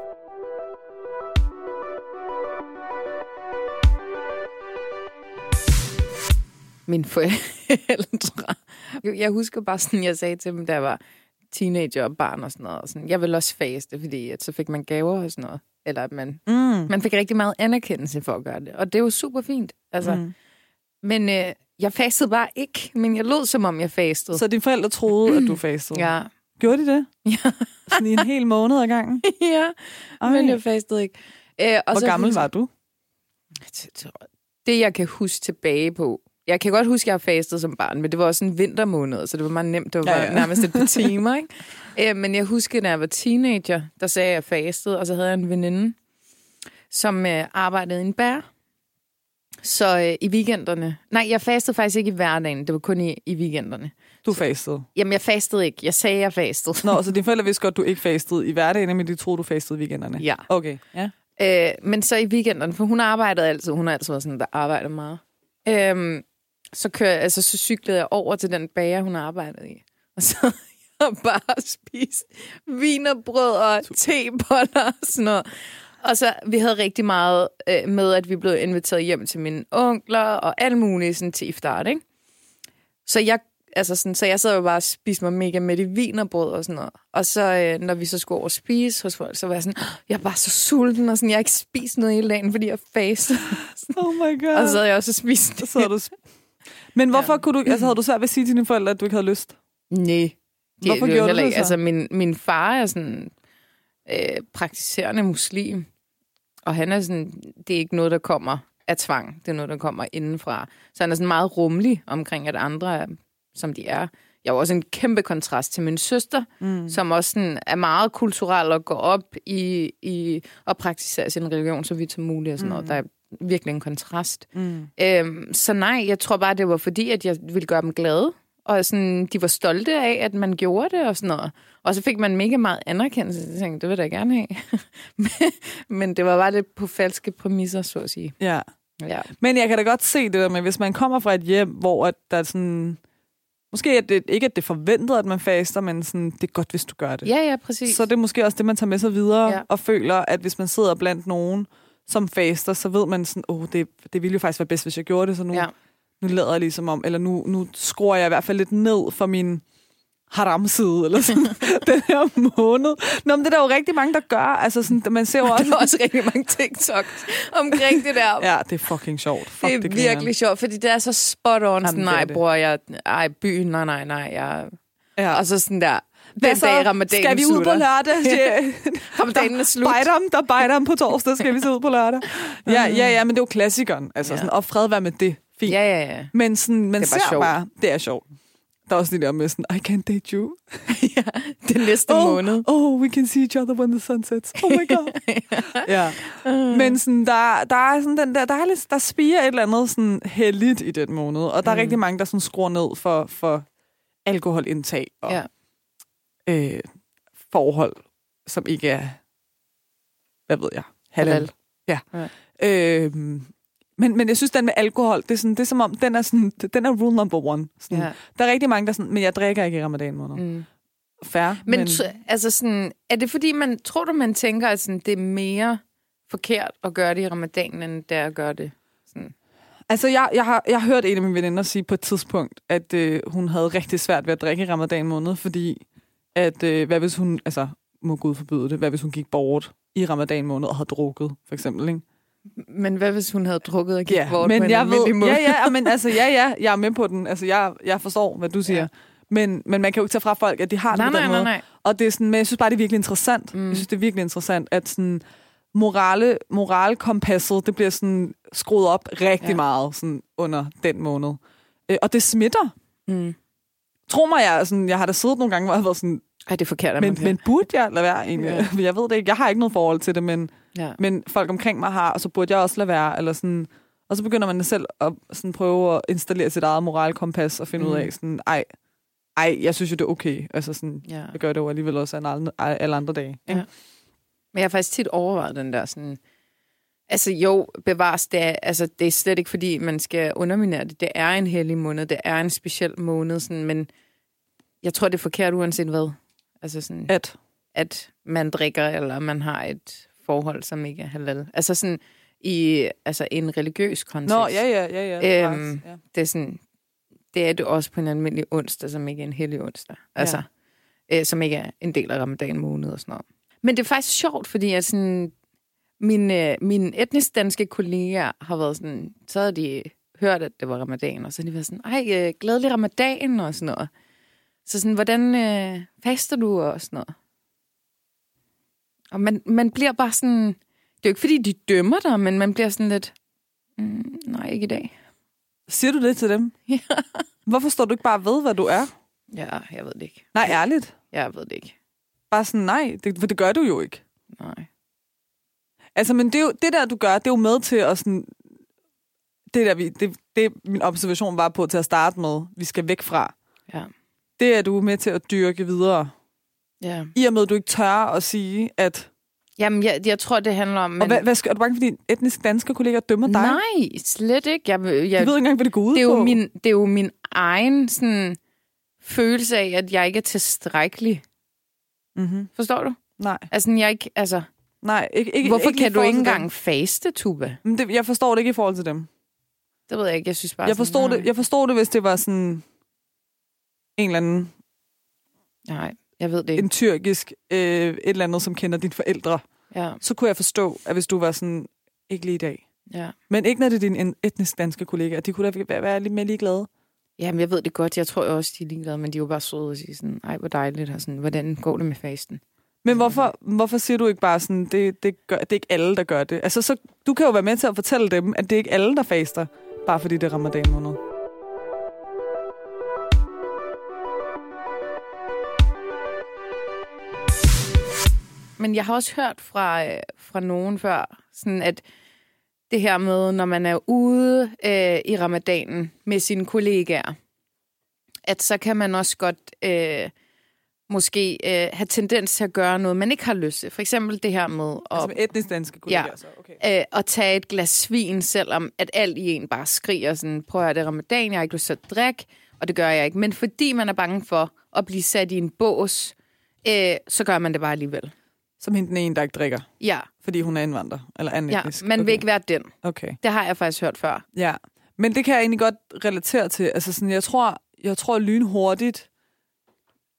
Speaker 1: Mine forældre. Jeg husker bare sådan, jeg sagde til dem, da jeg var teenager og barn og sådan noget. Og sådan, jeg vil også faste, fordi at så fik man gaver og sådan noget. Eller at man,
Speaker 2: Mm.
Speaker 1: man fik rigtig meget anerkendelse for at gøre det. Og det jo super fint. Altså, mm. Men øh, jeg fastede bare ikke, men jeg lød som om, jeg fastede.
Speaker 2: Så dine forældre troede, at du fastede?
Speaker 1: Ja.
Speaker 2: Gjorde de det?
Speaker 1: Ja.
Speaker 2: Sådan i en hel måned ad gangen?
Speaker 1: ja,
Speaker 2: Ej.
Speaker 1: men jeg fastede ikke. Øh, og
Speaker 2: Hvor
Speaker 1: så
Speaker 2: gammel var du?
Speaker 1: Det, jeg kan huske tilbage på, jeg kan godt huske, at jeg har fastet som barn, men det var også en vintermåned, så det var meget nemt. Det var
Speaker 2: Ja,
Speaker 1: ja, nærmest et par timer. Ikke? Øh, men jeg husker, når jeg var teenager, der sagde jeg, at jeg fastede, og så havde jeg en veninde, som øh, arbejdede i en bær. Så øh, i weekenderne... Nej, jeg fastede faktisk ikke i hverdagen. Det var kun i, i weekenderne.
Speaker 2: Du fastede.
Speaker 1: Jamen, jeg fastede ikke. Jeg sagde, jeg fastede.
Speaker 2: Nå, så dine forældre vidste godt, at du ikke fastede i hverdagen, men de troede, du fastede i weekenderne?
Speaker 1: Ja.
Speaker 2: Okay, ja.
Speaker 1: Øh, men så i weekenderne, for hun arbejdede altid. Hun har altid været sådan, der arbejder meget. Øhm, så, kører, altså, så cyklede jeg over til den bager, hun arbejdede i. Og så jeg bare spist vinerbrød og teboller og sådan noget. Og så, vi havde rigtig meget øh, med, at vi blev inviteret hjem til mine onkler og alt muligt sådan til iftar, ikke? Så jeg, altså sådan, så jeg sad jo bare og spiste mig mega med i vinerbrød og sådan noget. Og så, øh, når vi så skulle over og spise hos folk, så var jeg sådan, "Åh, jeg er bare så sulten, og sådan, jeg har ikke spist noget hele dagen, fordi jeg faste.
Speaker 2: Oh my god.
Speaker 1: og så havde jeg også spist.
Speaker 2: så havde du... Men hvorfor ja. kunne du, altså havde du svært ved at sige til dine forældre, at du ikke havde lyst?
Speaker 1: Nej. Det,
Speaker 2: Hvorfor
Speaker 1: det
Speaker 2: gjorde du
Speaker 1: heller
Speaker 2: det så?
Speaker 1: Altså, min, min far er sådan øh, praktiserende muslim. Og han er sådan, det er ikke noget, der kommer af tvang. Det er noget, der kommer indenfra. Så han er sådan meget rummelig omkring, at andre er, som de er. Jeg jo også en kæmpe kontrast til min søster, mm. som også sådan er meget kulturel og går op i, i at praktisere sin religion så vidt som muligt og sådan noget. Der er virkelig en kontrast.
Speaker 2: Mm.
Speaker 1: Øhm, så nej, jeg tror bare, det var fordi, at jeg ville gøre dem glade. Og sådan, de var stolte af, at man gjorde det og sådan noget. Og så fik man mega meget anerkendelse. Jeg tænkte, det vil jeg da gerne have. Men- det var bare det på falske præmisser, så at sige.
Speaker 2: Ja.
Speaker 1: Ja.
Speaker 2: Men jeg kan da godt se det der med, hvis man kommer fra et hjem, hvor at der er sådan... Måske er det ikke, at det er forventet, at man faster, men sådan, det er godt, hvis du gør det.
Speaker 1: Ja, ja, præcis.
Speaker 2: Så det er måske også det, man tager med sig videre,
Speaker 1: ja.
Speaker 2: og føler, at hvis man sidder blandt nogen, som faster, så ved man sådan, åh, oh, det, det ville jo faktisk være bedst, hvis jeg gjorde det, så nu,
Speaker 1: Ja.
Speaker 2: nu lader jeg ligesom om, eller nu, nu skruer jeg i hvert fald lidt ned for min haram-side, eller sådan, den her måned. Nå, men det er der jo rigtig mange, der gør. Altså, sådan, man ser jo
Speaker 1: Der
Speaker 2: også...
Speaker 1: er også rigtig mange TikToks omkring det der.
Speaker 2: Ja, det er fucking sjovt. Fuck,
Speaker 1: det er
Speaker 2: griner.
Speaker 1: virkelig sjovt, fordi det er så spot on. Sådan,
Speaker 2: Jamen, det er
Speaker 1: nej,
Speaker 2: det.
Speaker 1: bror, jeg, ej, byen, nej, nej, nej. Jeg...
Speaker 2: Ja.
Speaker 1: Og så sådan der,
Speaker 2: Hvad så?
Speaker 1: dag ramadanen
Speaker 2: Skal vi ud
Speaker 1: slutter.
Speaker 2: på lørdag?
Speaker 1: Ramadanen er slut.
Speaker 2: Bajdam, der bajdam på torsdag, skal vi se ud på lørdag. Ja, ja, ja, men det er jo klassikeren. Altså,
Speaker 1: Ja.
Speaker 2: sådan, og fred være med det. Fint.
Speaker 1: Ja, ja, ja.
Speaker 2: Men sådan, man
Speaker 1: Det er
Speaker 2: ser
Speaker 1: sjovt.
Speaker 2: bare, det er sjovt. Der er også det der med sådan, I can't date you.
Speaker 1: ja. Den næste
Speaker 2: oh,
Speaker 1: måned.
Speaker 2: Oh, we can see each other when the sun sets. Oh my god. ja. Men sådan, der, der er sådan den der, der, er lidt, der spiger et eller andet sådan heldigt i den måned. Og der er
Speaker 1: Mm.
Speaker 2: rigtig mange, der sådan skruer ned for, for alkoholindtag og
Speaker 1: Ja.
Speaker 2: Øh, forhold, som ikke er, hvad ved jeg, halal.
Speaker 1: Halal.
Speaker 2: Ja.
Speaker 1: Ja.
Speaker 2: Øhm, men, men jeg synes, den med alkohol, det er, sådan, det er som om, den er, sådan, den er rule number one. Sådan,
Speaker 1: Ja.
Speaker 2: Der er rigtig mange, der er sådan, men jeg drikker ikke i ramadan måned. Mm. Færre.
Speaker 1: Men, men altså sådan, er det fordi, man tror du, man tænker, at sådan, det er mere forkert at gøre det i ramadanen, end det er at gøre det? Sådan.
Speaker 2: Altså, jeg, jeg, har, jeg har hørt en af mine veninder sige på et tidspunkt, at øh, hun havde rigtig svært ved at drikke i ramadan måned, fordi at, øh, hvad hvis hun, altså, må Gud forbyde det, hvad hvis hun gik bort i ramadan måned og havde drukket, for eksempel, ikke?
Speaker 1: Men hvad hvis hun havde drukket og gik
Speaker 2: Ja,
Speaker 1: bort på
Speaker 2: men
Speaker 1: en
Speaker 2: jeg ved,
Speaker 1: måde?
Speaker 2: ja, ja, men altså, ja, ja, jeg er med på den. Altså, jeg, jeg forstår, hvad du siger.
Speaker 1: Ja.
Speaker 2: Men, men man kan jo ikke tage fra folk, at de har det
Speaker 1: nej,
Speaker 2: på den
Speaker 1: nej,
Speaker 2: måde.
Speaker 1: nej.
Speaker 2: Og det er sådan, men jeg synes bare, det er virkelig interessant.
Speaker 1: Mm.
Speaker 2: Jeg synes, det er virkelig interessant, at sådan, morale, moralkompasset, det bliver sådan skruet op rigtig
Speaker 1: ja.
Speaker 2: meget sådan under den måned. Øh, og det smitter.
Speaker 1: Mm.
Speaker 2: Tro mig, jeg, sådan, jeg har da siddet nogle gange, hvor jeg har været sådan,
Speaker 1: Ej, det er forkert,
Speaker 2: men, men burde jeg lade være egentlig?
Speaker 1: Ja.
Speaker 2: Jeg ved det ikke. Jeg har ikke noget forhold til det, men,
Speaker 1: ja.
Speaker 2: men folk omkring mig har, og så burde jeg også lade være. Eller sådan, og så begynder man selv at sådan prøve at installere sit eget moralkompas og finde
Speaker 1: Mm.
Speaker 2: mm. ud af, sådan, ej, ej, jeg synes jo, det er okay. Altså sådan,
Speaker 1: ja.
Speaker 2: jeg gør det jo alligevel også alle andre, alle andre dage.
Speaker 1: Ja. Men jeg har faktisk tit overvejet den der sådan... Altså jo, bevares det, er, altså, det er slet ikke fordi, man skal underminere det. Det er en hellig måned, det er en speciel måned, sådan, men jeg tror, det er forkert uanset hvad. Altså sådan,
Speaker 2: At,
Speaker 1: at man drikker, eller man har et forhold, som ikke er halal. Altså sådan i altså, en religiøs kontekst.
Speaker 2: Nå, ja, ja, ja, ja. det er
Speaker 1: Øhm,
Speaker 2: faktisk, ja.
Speaker 1: det er sådan, det er det også på en almindelig onsdag, som ikke er en hellig onsdag. Altså, øh, som ikke er en del af ramadan måned og sådan noget. Men det er faktisk sjovt, fordi at sådan, mine, øh, mine etnisk danske kollegaer har været sådan, så havde de hørt, at det var ramadan, og så har de været sådan, ej, øh, glædelig ramadan og sådan noget. Så sådan, hvordan øh, faster du og sådan noget? Og man, man bliver bare sådan, det er jo ikke fordi, de dømmer dig, men man bliver sådan lidt, mm, nej, ikke i dag.
Speaker 2: Siger du det til dem?
Speaker 1: Ja.
Speaker 2: Hvorfor står du ikke bare ved, hvad du er?
Speaker 1: Ja, jeg ved det ikke.
Speaker 2: Nej, ærligt.
Speaker 1: Jeg ved det ikke.
Speaker 2: Bare sådan, nej, det, for det gør du jo ikke.
Speaker 1: Nej.
Speaker 2: Altså, men det, er jo, det der, du gør, det er jo med til at sådan... Det, der, vi, det, det min observation var på til at starte med, vi skal væk fra.
Speaker 1: Ja.
Speaker 2: Det er du med til at dyrke videre.
Speaker 1: Ja.
Speaker 2: I og med, at du ikke tør at sige, at...
Speaker 1: Jamen, jeg, jeg tror, det handler om...
Speaker 2: Men... Og hvad, hvad skal, er du bange, fordi etnisk danske kolleger dømmer dig?
Speaker 1: Nej, slet ikke. Jeg,
Speaker 2: Jeg
Speaker 1: jeg,
Speaker 2: ved ikke engang, hvad det går ud
Speaker 1: det, er
Speaker 2: på.
Speaker 1: jo min, det er jo min egen sådan, følelse af, at jeg ikke er tilstrækkelig.
Speaker 2: Mm-hmm.
Speaker 1: Forstår du?
Speaker 2: Nej,
Speaker 1: Altså, jeg ikke... Altså,
Speaker 2: Nej, ikke, ikke,
Speaker 1: Hvorfor
Speaker 2: ikke
Speaker 1: kan du ikke engang faste, Tuba?
Speaker 2: Men det, jeg forstår det ikke i forhold til dem.
Speaker 1: Det ved jeg ikke. Jeg synes bare
Speaker 2: Jeg
Speaker 1: sådan,
Speaker 2: forstår,
Speaker 1: nej.
Speaker 2: det, jeg forstår det, hvis det var sådan en eller anden
Speaker 1: Nej, jeg ved det ikke.
Speaker 2: en tyrkisk, øh, et eller andet, som kender dine forældre.
Speaker 1: Ja,
Speaker 2: Så kunne jeg forstå, at hvis du var sådan, ikke lige i dag.
Speaker 1: ja.
Speaker 2: Men ikke når det er dine etnisk danske kollegaer. De kunne da være, være lidt mere ligeglade.
Speaker 1: Jamen, jeg ved det godt. Jeg tror også, de er ligeglade, men de er jo bare søde og sige sådan, ej, hvor dejligt, og sådan, hvordan går det med fasten?
Speaker 2: Men hvorfor, hvorfor siger du ikke bare sådan, det, det, gør, det er ikke alle, der gør det? Altså, så, du kan jo være med til at fortælle dem, at det er ikke alle, der faster, bare fordi det er ramadan måned.
Speaker 1: Men jeg har også hørt fra, øh, fra nogen før, sådan at det her med, når man er ude øh, i ramadanen med sine kollegaer, at så kan man også godt øh, måske øh, have tendens til at gøre noget, man ikke har lyst til. For eksempel det her med at,
Speaker 2: Altså med etnisk danske kollegaer.
Speaker 1: Ja.
Speaker 2: Så, okay.
Speaker 1: øh, at tage et glas vin, selvom at alt i en bare skriger sådan, prøv at høre, det er ramadan, jeg har ikke lyst til at drikke, og det gør jeg ikke. Men fordi man er bange for at blive sat i en bås, øh, så gør man det bare alligevel.
Speaker 2: Som hende den ene, der ikke drikker,
Speaker 1: Ja,
Speaker 2: fordi hun er indvandrer. Eller anden
Speaker 1: ja
Speaker 2: etnisk.
Speaker 1: man
Speaker 2: okay.
Speaker 1: vil ikke være den.
Speaker 2: Okay.
Speaker 1: Det har jeg faktisk hørt før.
Speaker 2: Ja, men det kan jeg egentlig godt relatere til. Altså sådan, jeg tror, jeg tror lynhurtigt,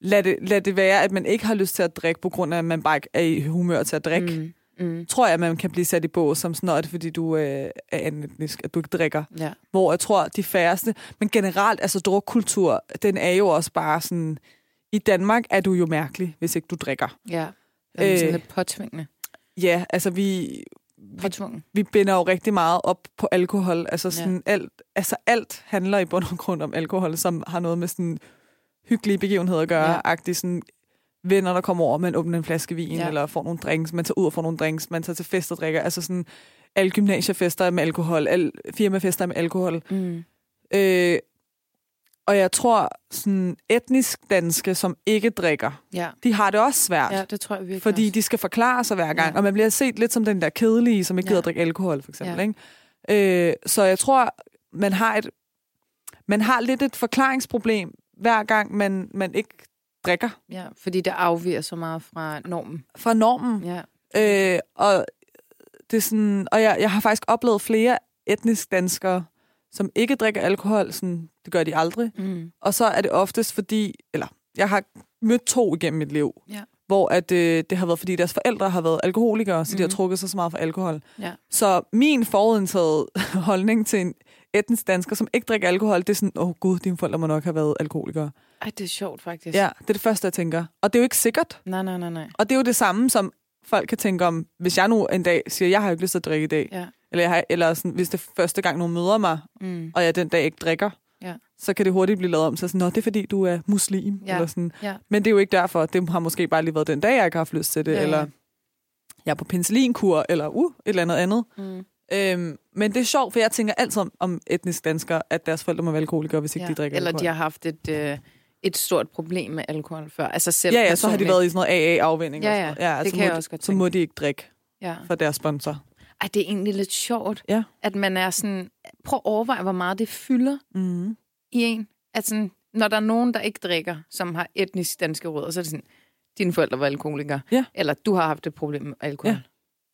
Speaker 2: lad det, lad det være, at man ikke har lyst til at drikke, på grund af, at man bare ikke er i humør til at drikke. Mm.
Speaker 1: Mm.
Speaker 2: Tror jeg, at man kan blive sat i bås som sådan noget, fordi du øh, er anden etnisk, at du ikke drikker.
Speaker 1: Ja.
Speaker 2: Hvor jeg tror, de færreste, men generelt, altså drukkultur, den er jo også bare sådan, i Danmark er du jo mærkelig, hvis ikke du drikker.
Speaker 1: Ja. Det er
Speaker 2: Øh.
Speaker 1: sådan lidt påtvingende.
Speaker 2: Ja, altså vi,
Speaker 1: Påtvungen.
Speaker 2: vi binder jo rigtig meget op på alkohol. Altså, sådan
Speaker 1: Ja.
Speaker 2: alt, altså alt handler i bund og grund om alkohol, som har noget med sådan hyggelige begivenheder at gøre.
Speaker 1: Ja.
Speaker 2: Agtig sådan venner, der kommer over, man åbner en flaske vin,
Speaker 1: Ja.
Speaker 2: eller får nogle drinks, man tager ud og får nogle drinks, man tager til fest og drikker. Altså sådan alle gymnasiefester er med alkohol, alle firmafester er med alkohol.
Speaker 1: Mm.
Speaker 2: Øh, og jeg tror, sådan etnisk danske, som ikke drikker,
Speaker 1: Ja.
Speaker 2: de har det også svært.
Speaker 1: ja, det tror jeg virkelig
Speaker 2: Fordi
Speaker 1: også.
Speaker 2: de skal forklare sig hver gang,
Speaker 1: Ja.
Speaker 2: og man bliver set lidt som den der kedelige, som ikke
Speaker 1: Ja.
Speaker 2: gider at drikke alkohol, for eksempel.
Speaker 1: Ja.
Speaker 2: Ikke? Øh, så jeg tror, man har et man har lidt et forklaringsproblem, hver gang man, man ikke drikker
Speaker 1: Ja, fordi det afviger så meget fra normen.
Speaker 2: fra normen.
Speaker 1: Ja.
Speaker 2: Øh, og det er sådan, og jeg, jeg har faktisk oplevet flere etnisk danskere, som ikke drikker alkohol. Sådan, det gør de aldrig.
Speaker 1: Mm.
Speaker 2: Og så er det oftest fordi, eller jeg har mødt to igennem mit liv,
Speaker 1: Ja.
Speaker 2: hvor at, øh, det har været, fordi deres forældre har været alkoholikere, så mm. de har
Speaker 1: Mhm.
Speaker 2: trukket sig så meget for alkohol.
Speaker 1: Ja.
Speaker 2: Så min forudindtaget holdning til en etnisk dansker, som ikke drikker alkohol, det er sådan, åh oh, gud, dine forældre må nok have været alkoholikere.
Speaker 1: Ej, det er sjovt faktisk.
Speaker 2: Ja, det er det første, jeg tænker. Og det er jo ikke sikkert.
Speaker 1: Nej, nej, nej, nej.
Speaker 2: Og det er jo det samme, som folk kan tænke om, hvis jeg nu en dag siger, jeg har ikke lyst til at drikke i dag,
Speaker 1: Ja.
Speaker 2: eller, jeg har, eller sådan, hvis det er første gang, nogen møder mig,
Speaker 1: Mm.
Speaker 2: og jeg den dag ikke drikker,
Speaker 1: Ja.
Speaker 2: så kan det hurtigt blive lavet om til sådan, Nå, det er fordi, du er muslim.
Speaker 1: Ja.
Speaker 2: Eller sådan.
Speaker 1: Ja.
Speaker 2: Men det er jo ikke derfor. Det har måske bare lige været den dag, jeg ikke har haft lyst til det,
Speaker 1: Ja, ja.
Speaker 2: eller jeg er på penicillinkur, eller uh, et eller andet andet.
Speaker 1: Mm.
Speaker 2: Øhm, men det er sjovt, for jeg tænker altid om, om etnisk danskere, at deres forældre må være alkoholikere, hvis ikke
Speaker 1: Ja.
Speaker 2: de drikker
Speaker 1: Eller
Speaker 2: alkohol.
Speaker 1: de har haft et, øh, et stort problem med alkohol før. Altså selv
Speaker 2: Ja, ja, så har de været i sådan noget AA-afvinding.
Speaker 1: Ja,
Speaker 2: og
Speaker 1: ja.
Speaker 2: noget. ja
Speaker 1: Det
Speaker 2: så
Speaker 1: kan
Speaker 2: må
Speaker 1: jeg
Speaker 2: de-
Speaker 1: også godt
Speaker 2: Så må de ikke drikke
Speaker 1: Ja.
Speaker 2: for deres sponsor.
Speaker 1: Ej, det er egentlig lidt sjovt,
Speaker 2: Ja.
Speaker 1: at man er sådan... Prøv at overveje, hvor meget det fylder
Speaker 2: Mm.
Speaker 1: i en. At sådan, når der er nogen, der ikke drikker, som har etnisk danske rødder, så er det sådan, dine forældre var alkoholikere.
Speaker 2: Ja.
Speaker 1: Eller du har haft et problem med alkohol.
Speaker 2: Ja,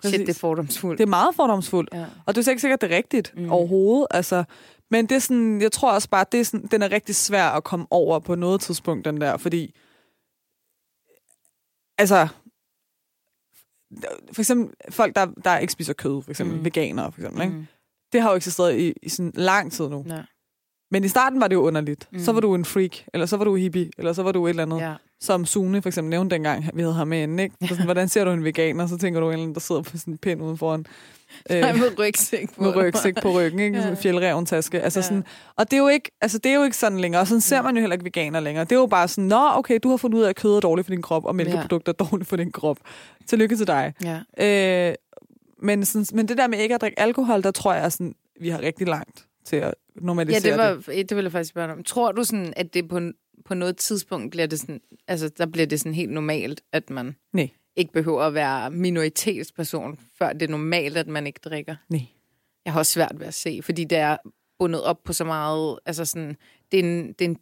Speaker 1: Shit,
Speaker 2: præcis.
Speaker 1: det er fordomsfuldt.
Speaker 2: Det er meget fordomsfuldt.
Speaker 1: Ja.
Speaker 2: Og det er ikke sikkert, det er rigtigt
Speaker 1: Mm.
Speaker 2: overhovedet. Altså, men det er sådan, jeg tror også bare, det er sådan, den er rigtig svær at komme over på noget tidspunkt, den der, fordi altså for eksempel folk, der, der ikke spiser kød, for eksempel
Speaker 1: Mm.
Speaker 2: veganere, for eksempel, ikke?
Speaker 1: Mm.
Speaker 2: det har jo eksisteret i, i sådan lang tid nu.
Speaker 1: Ja.
Speaker 2: Men i starten var det jo underligt.
Speaker 1: Mm.
Speaker 2: Så var du en freak, eller så var du hippie, eller så var du et eller andet.
Speaker 1: ja.
Speaker 2: Som Sune for eksempel nævnte dengang, vi havde ham med inden, ikke? Så sådan, hvordan ser du en veganer? Så tænker du en eller anden, der sidder på sådan en pind uden foran. Øh,
Speaker 1: Nej, med rygsæk på.
Speaker 2: med rygsæk på ryggen, ikke?
Speaker 1: Ja.
Speaker 2: Fjeldreven taske. Altså
Speaker 1: Ja.
Speaker 2: sådan, og det er, jo ikke, altså det er jo ikke sådan længere. Og sådan ser man jo heller ikke veganer længere. Det er jo bare sådan, nå, okay, du har fundet ud af, at kød er dårligt for din krop, og mælkeprodukter er dårligt for din krop. Tillykke til dig.
Speaker 1: Ja.
Speaker 2: Øh, men, sådan, men det der med ikke at drikke alkohol, der tror jeg, sådan, vi har rigtig langt til at
Speaker 1: ja,
Speaker 2: normalisere
Speaker 1: det, var, det ville jeg faktisk spørge om. Tror du sådan, at det på, på noget tidspunkt bliver det sådan, altså der bliver det sådan helt normalt, at man
Speaker 2: Nej.
Speaker 1: ikke behøver at være minoritetsperson, før det er normalt, at man ikke drikker?
Speaker 2: Nej.
Speaker 1: Jeg har også svært ved at se, fordi det er bundet op på så meget, altså sådan, det er en, det er en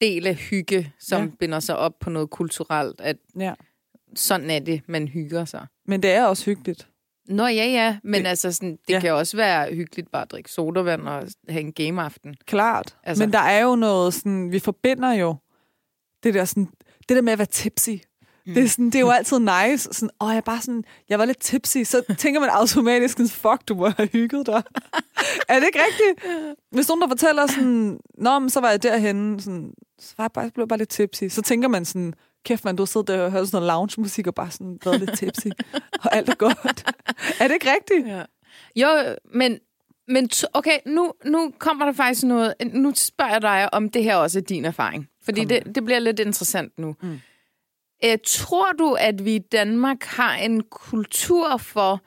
Speaker 1: del af hygge, som ja. Binder sig op på noget kulturelt, at
Speaker 2: Ja.
Speaker 1: sådan er det, man hygger sig.
Speaker 2: Men det er også hyggeligt.
Speaker 1: Nå ja, ja, men
Speaker 2: Det-
Speaker 1: altså sådan, det
Speaker 2: ja.
Speaker 1: kan også være hyggeligt bare at drikke sodavand og have en gameaften.
Speaker 2: Klart. Altså. Men der er jo noget sådan, vi forbinder jo det der sådan, det der med at være tipsy. Mm. Det, er sådan, det er jo altid nice. Sådan, åh, jeg bare sådan, jeg var lidt tipsy. Så tænker man automatisk, sådan, fuck, du må have hygget dig. er det ikke rigtigt? Hvis nogen der fortæller sådan, nå, men så var jeg derhenne, sådan, så var jeg bare, jeg blev bare lidt tipsy. Så tænker man sådan, kæft man, du har siddet der og hørt sådan noget lounge-musik og bare sådan været lidt tipsy. og alt er godt. er det ikke rigtigt?
Speaker 1: Ja. Jo, men, men okay, nu, nu kommer der faktisk noget. Nu spørger jeg dig, om det her også er din erfaring. Fordi
Speaker 2: Kom
Speaker 1: det, det bliver lidt interessant nu.
Speaker 2: Mm.
Speaker 1: Æ, tror du, at vi i Danmark har en kultur for,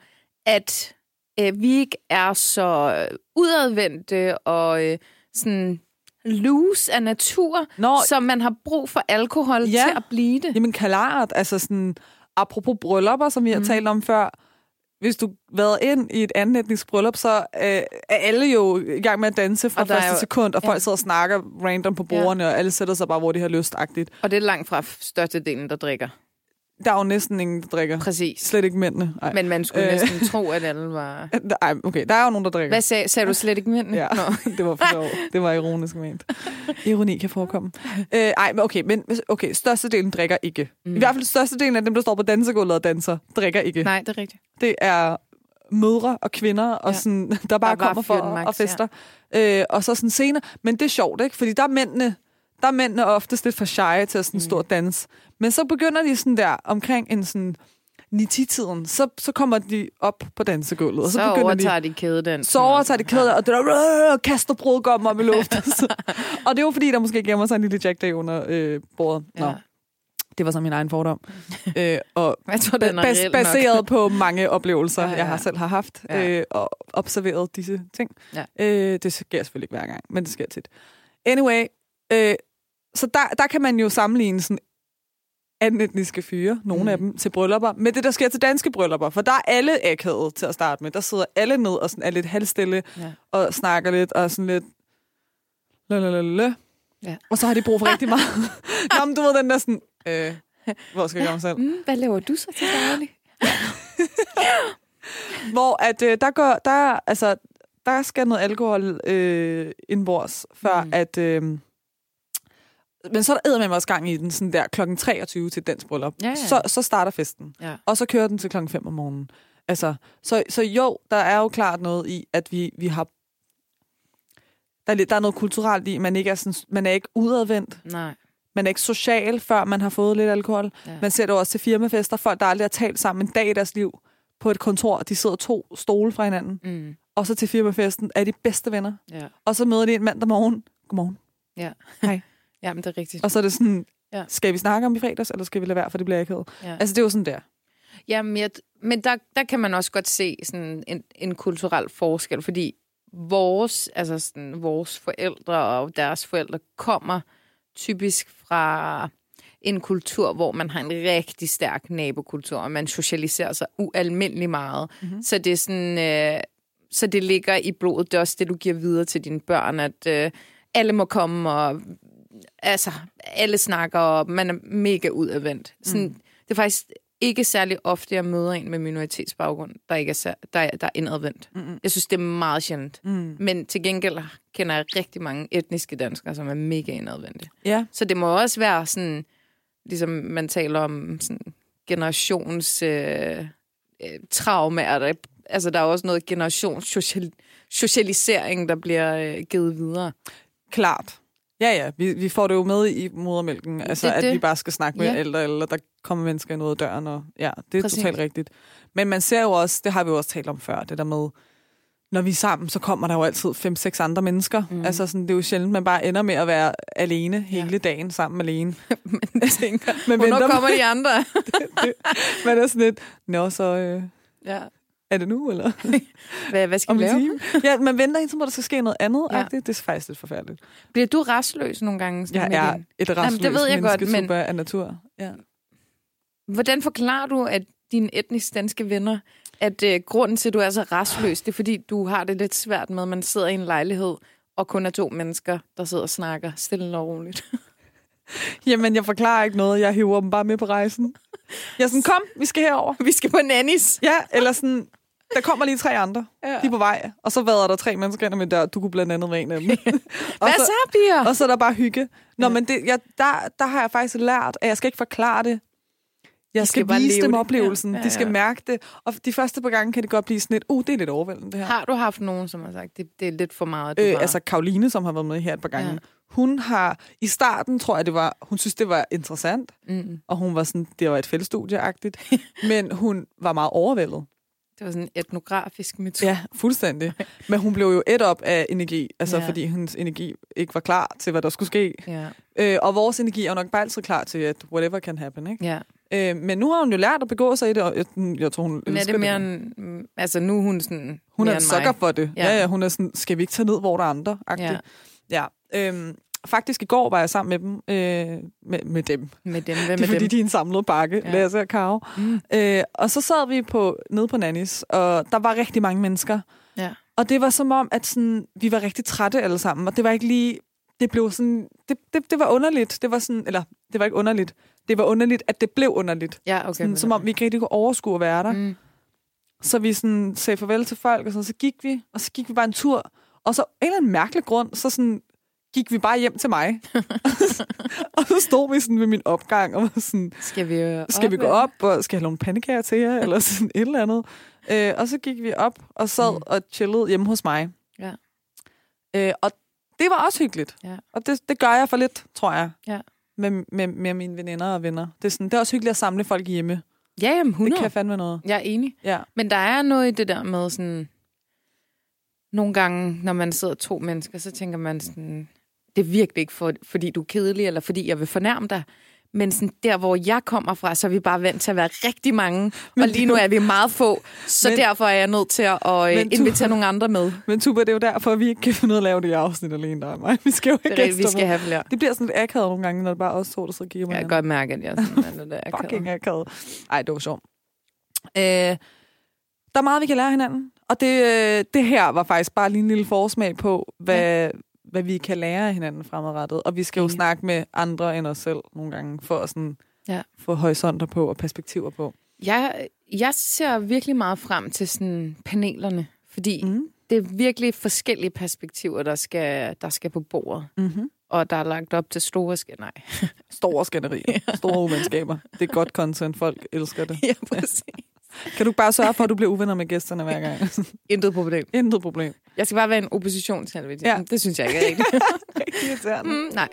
Speaker 1: at øh, vi ikke er så øh, udadvendte og øh, sådan loose af natur,
Speaker 2: Nå,
Speaker 1: som man har brug for alkohol
Speaker 2: Ja.
Speaker 1: til at blive det?
Speaker 2: Jamen klart, altså sådan, apropos bryllupper, som vi har mm. talt om før, hvis du været ind i et andet etnisk bryllup, så øh, er alle jo i gang med at danse fra første
Speaker 1: jo-
Speaker 2: sekund, og folk
Speaker 1: ja.
Speaker 2: sidder og snakker random på bordene, ja. og alle sætter sig bare, hvor de har lystagtigt.
Speaker 1: Og det er langt fra størstedelen, der drikker.
Speaker 2: Der er jo næsten ingen, der drikker.
Speaker 1: Præcis.
Speaker 2: Slet ikke mændene. Ej.
Speaker 1: Men man skulle
Speaker 2: Øh.
Speaker 1: næsten tro, at alle var...
Speaker 2: Ej, okay, der er jo nogen, der drikker.
Speaker 1: Hvad sagde, sagde du slet ikke mænd?
Speaker 2: Ja,
Speaker 1: Nå.
Speaker 2: det var for sjov. Det var ironisk ment. Ironi kan forekomme. Øh, ej, men okay, men okay, størstedelen drikker ikke. Mm. I hvert fald størstedelen af dem, der står på dansegulvet og danser, drikker ikke.
Speaker 1: Nej, det er rigtigt.
Speaker 2: det er mødre og kvinder, og
Speaker 1: Ja.
Speaker 2: sådan, der bare
Speaker 1: bare
Speaker 2: kommer for
Speaker 1: max,
Speaker 2: og fester. Ja. Øh, og så sådan senere. Men det er sjovt, ikke? Fordi der er mændene, der er mændene oftest lidt for shy til at sådan stå og danse. Men så begynder de sådan der, omkring en sådan 9-10-tiden, så, så kommer de op på dansegulvet. Og så,
Speaker 1: Så, så
Speaker 2: begynder
Speaker 1: overtager
Speaker 2: de,
Speaker 1: de kædedansen.
Speaker 2: så overtager de kæder, og det der, øh, kaster brudgommen op i luften. Og det er jo fordi, der måske gemmer sig en lille Jack Day under øh, bordet. Nå,
Speaker 1: Ja.
Speaker 2: det var så min egen fordom. øh, og
Speaker 1: Jeg tror, den er
Speaker 2: Bas-
Speaker 1: reel nok.
Speaker 2: baseret på mange oplevelser,
Speaker 1: Ja,
Speaker 2: ja, jeg har selv har haft,
Speaker 1: Ja.
Speaker 2: øh, og observeret disse ting.
Speaker 1: Ja.
Speaker 2: Øh, det sker selvfølgelig ikke hver gang, men det sker tit. Anyway, øh, så der, der kan man jo sammenligne sådan anden etniske fyre, nogle mm. af dem, til bryllupper, med det, der sker til danske bryllupper. For der er alle akavet til at starte med. Der sidder alle ned og sådan er lidt halvstille
Speaker 1: Ja.
Speaker 2: og snakker lidt og sådan lidt... Lalalala.
Speaker 1: Ja.
Speaker 2: Og så har de brug for rigtig meget. Nå, men du ved den der sådan... Øh, hvor skal jeg gøre mig selv?
Speaker 1: Mm, hvad laver du så til daglig?
Speaker 2: Hvor at øh, der går, der, altså, der skal noget alkohol øh, indbords, før
Speaker 1: mm.
Speaker 2: at... Øh, men så er der med også gang i den sådan der klokken 23 til dansk bryllup.
Speaker 1: Ja, ja.
Speaker 2: Så, så starter festen.
Speaker 1: Ja.
Speaker 2: Og så kører den til klokken 5 om morgenen. Altså, så, så jo, der er jo klart noget i, at vi, vi har... Der er, lidt, der er noget kulturelt i, man ikke er, sådan, man er ikke udadvendt.
Speaker 1: Nej.
Speaker 2: Man er ikke social, før man har fået lidt alkohol.
Speaker 1: Ja.
Speaker 2: Man ser det også til firmafester. Folk, der aldrig har talt sammen en dag i deres liv på et kontor. De sidder to stole fra hinanden.
Speaker 1: Mm.
Speaker 2: Og så til firmafesten er de bedste venner.
Speaker 1: Ja.
Speaker 2: Og så møder de en mandag morgen. Godmorgen.
Speaker 1: Ja.
Speaker 2: Hej.
Speaker 1: ja, men det er rigtigt.
Speaker 2: Og så er det sådan,
Speaker 1: Ja.
Speaker 2: ja. skal vi snakke om i fredags, eller skal vi lade være, for det bliver ikke
Speaker 1: Ja.
Speaker 2: Altså, det er jo sådan der.
Speaker 1: Jamen, jeg, men der, der kan man også godt se sådan en, en kulturel forskel, fordi vores, altså sådan, vores forældre og deres forældre kommer typisk fra en kultur, hvor man har en rigtig stærk nabokultur, og man socialiserer sig ualmindelig meget. Mm-hmm. Så det er sådan, øh, så det ligger i blodet. Det er også det, du giver videre til dine børn, at øh, alle må komme, og altså, alle snakker, og man er mega udadvendt. Sådan, mm. Det er faktisk ikke særlig ofte, jeg møder en med minoritetsbaggrund, der ikke er, sær- der, er- der er indadvendt. Mm-hmm. Jeg synes, det er meget sjældent. Mm. Men til gengæld kender jeg rigtig mange etniske danskere, som er mega indadvendte.
Speaker 2: Ja.
Speaker 1: Så det må også være sådan, ligesom man taler om sådan generations øh, øh, traumer. Der, altså, der er også noget generations social, socialisering, der bliver øh, givet videre.
Speaker 2: Klart. Ja, ja. Vi, vi får det jo med i modermælken. Altså,
Speaker 1: Det er
Speaker 2: at
Speaker 1: det.
Speaker 2: vi bare skal snakke med
Speaker 1: Ja.
Speaker 2: ja. ældre, eller der kommer mennesker ind ud af døren. Og, ja, det er
Speaker 1: Præcis.
Speaker 2: totalt rigtigt. Men man ser jo også, det har vi jo også talt om før, det der med, når vi er sammen, så kommer der jo altid fem-seks andre mennesker. Mm. Altså, sådan, det er jo sjældent, man bare ender med at være alene hele dagen sammen alene.
Speaker 1: Man tænker,
Speaker 2: Men
Speaker 1: hvornår
Speaker 2: venter
Speaker 1: kommer de andre?
Speaker 2: Man er sådan lidt, nå, så øh,
Speaker 1: ja.
Speaker 2: Er det nu, eller?
Speaker 1: Hvad, hvad skal vi lave?
Speaker 2: Ja, man venter indtil, hvor der skal ske noget andet.
Speaker 1: Ja.
Speaker 2: Ja. Det, er faktisk lidt forfærdeligt.
Speaker 1: Bliver du restløs nogle gange?
Speaker 2: Jeg
Speaker 1: med
Speaker 2: er et restløst
Speaker 1: det ved jeg godt, men-
Speaker 2: af natur. Ja.
Speaker 1: Hvordan forklarer du, at dine etnisk danske venner, at øh, grunden til, at du er så restløs, det er, fordi du har det lidt svært med, at man sidder i en lejlighed, og kun er to mennesker, der sidder og snakker stille og roligt.
Speaker 2: Jamen, jeg forklarer ikke noget. Jeg hiver dem bare med på rejsen. Jeg er sådan, kom, vi skal herover.
Speaker 1: Vi skal på nannies.
Speaker 2: Ja, eller sådan, der kommer lige tre andre.
Speaker 1: Ja.
Speaker 2: De er på vej. Og så vader der tre mennesker ind ad min dør. Du kunne blandt andet være en af dem.
Speaker 1: Hvad
Speaker 2: så,
Speaker 1: så, piger?
Speaker 2: og så er der bare hygge. Nå,
Speaker 1: Ja.
Speaker 2: men det, jeg, der, der har jeg faktisk lært, at jeg skal ikke forklare det. Jeg
Speaker 1: De
Speaker 2: skal,
Speaker 1: skal bare
Speaker 2: vise dem
Speaker 1: det.
Speaker 2: oplevelsen.
Speaker 1: Ja, ja,
Speaker 2: De skal
Speaker 1: ja.
Speaker 2: mærke det. Og de første par gange kan det godt blive sådan lidt, uh, det er lidt overvældende det her.
Speaker 1: Har du haft nogen, som har sagt, det, det er lidt for meget,
Speaker 2: Øh,
Speaker 1: bare...
Speaker 2: altså Karoline, som har været med her et par gange.
Speaker 1: Ja.
Speaker 2: Ja. Hun har, i starten tror jeg det var, hun synes det var interessant,
Speaker 1: mm,
Speaker 2: og hun var sådan, det var et fællestudieagtigt, men hun var meget overvældet.
Speaker 1: Det var sådan en etnografisk metode.
Speaker 2: Ja, fuldstændig. Men hun blev jo et op af energi, altså
Speaker 1: Ja.
Speaker 2: fordi hendes energi ikke var klar til, hvad der skulle ske.
Speaker 1: Ja.
Speaker 2: Øh, og vores energi er jo nok bare altid klar til, at whatever can happen, ikke?
Speaker 1: ja.
Speaker 2: Øh, men nu har hun jo lært at begå sig i det, og jeg, jeg tror, hun
Speaker 1: Men er det mere en... mm, Altså, nu er hun sådan...
Speaker 2: Hun er en sukker for det.
Speaker 1: Ja.
Speaker 2: Ja. ja, hun er sådan, skal vi ikke tage ned, hvor der er andre?
Speaker 1: Ja,
Speaker 2: Ja. ja. Øhm, faktisk i går var jeg sammen med dem. Øh, med, med dem.
Speaker 1: med dem. Hvem
Speaker 2: Det er
Speaker 1: med
Speaker 2: fordi,
Speaker 1: dem?
Speaker 2: de er en samlet bakke,
Speaker 1: Ja.
Speaker 2: Lasse og Karo.
Speaker 1: Mm.
Speaker 2: Øh, og så sad vi på, nede på Nannis, og der var rigtig mange mennesker.
Speaker 1: Ja.
Speaker 2: Og det var som om, at sådan, vi var rigtig trætte alle sammen, og det var ikke lige... Det blev sådan... Det, det, det var underligt. Det var sådan... Eller, det var ikke underligt. Det var underligt, at det blev underligt.
Speaker 1: Ja, okay.
Speaker 2: Sådan, som om vi ikke rigtig kunne overskue at være der. Mm. Så vi sådan sagde farvel til folk, og sådan, så gik vi, og så gik vi bare en tur. Og så en eller anden mærkelig grund, så sådan, gik vi bare hjem til mig. og så stod vi sådan ved min opgang, og var sådan,
Speaker 1: Skal vi jo
Speaker 2: skal vi gå op, og skal jeg have nogle pandekager til jer, eller sådan et eller andet. Øh, og så gik vi op og sad
Speaker 1: mm.
Speaker 2: og chillede hjemme hos mig.
Speaker 1: Ja.
Speaker 2: Øh, og det var også hyggeligt.
Speaker 1: Ja.
Speaker 2: Og det, det gør jeg for lidt, tror jeg.
Speaker 1: Ja.
Speaker 2: Med, med, med mine veninder og venner. Det er, sådan, det er også hyggeligt at samle folk hjemme.
Speaker 1: Ja, jamen 100.
Speaker 2: Det kan fandme noget.
Speaker 1: Jeg er enig.
Speaker 2: Ja.
Speaker 1: Men der er noget i det der med sådan... Nogle gange, når man sidder to mennesker, så tænker man sådan... Det er virkelig ikke, for, fordi du er kedelig, eller fordi jeg vil fornærme dig. Men sådan der, hvor jeg kommer fra, så er vi bare vant til at være rigtig mange.
Speaker 2: Men
Speaker 1: og lige nu er vi meget få. Så
Speaker 2: Men-
Speaker 1: derfor er jeg nødt til at øh, invitere nogle andre med.
Speaker 2: Men Tuba, det er jo derfor, at vi ikke kan finde ud af at lave det i afsnit alene, der er mig. Vi skal jo
Speaker 1: Det
Speaker 2: ikke
Speaker 1: er rigtigt, vi skal have flere.
Speaker 2: Det bliver sådan lidt akavet nogle gange, når det bare er os to, der så giver mig
Speaker 1: Jeg kan godt mærke, at jeg er sådan, det er
Speaker 2: fucking
Speaker 1: akavet.
Speaker 2: akavet. Ej, det var sjovt. Øh, der er meget, vi kan lære hinanden. Og det, øh, det her var faktisk bare lige en lille forsmag på, hvad, ja. Hvad vi kan lære af hinanden fremadrettet. Og vi skal jo
Speaker 1: Enig.
Speaker 2: snakke med andre end os selv nogle gange, for at sådan,
Speaker 1: Ja.
Speaker 2: få horisonter på og perspektiver på.
Speaker 1: Jeg, jeg ser virkelig meget frem til sådan panelerne, fordi
Speaker 2: Mm.
Speaker 1: det er virkelig forskellige perspektiver, der skal, der skal på bordet.
Speaker 2: Mm-hmm.
Speaker 1: Og der er lagt op til store skænd. Nej.
Speaker 2: Store skænderier. Store uvenskaber. Det er godt content. Folk elsker det.
Speaker 1: ja, præcis.
Speaker 2: Kan du bare sørge for, at du bliver uvenner med gæsterne hver gang?
Speaker 1: Intet problem.
Speaker 2: Intet problem.
Speaker 1: Jeg skal bare være en oppositionshelvede.
Speaker 2: Ja.
Speaker 1: Det synes jeg ikke er rigtigt.
Speaker 2: Rigtig irriterende.
Speaker 1: mm, nej.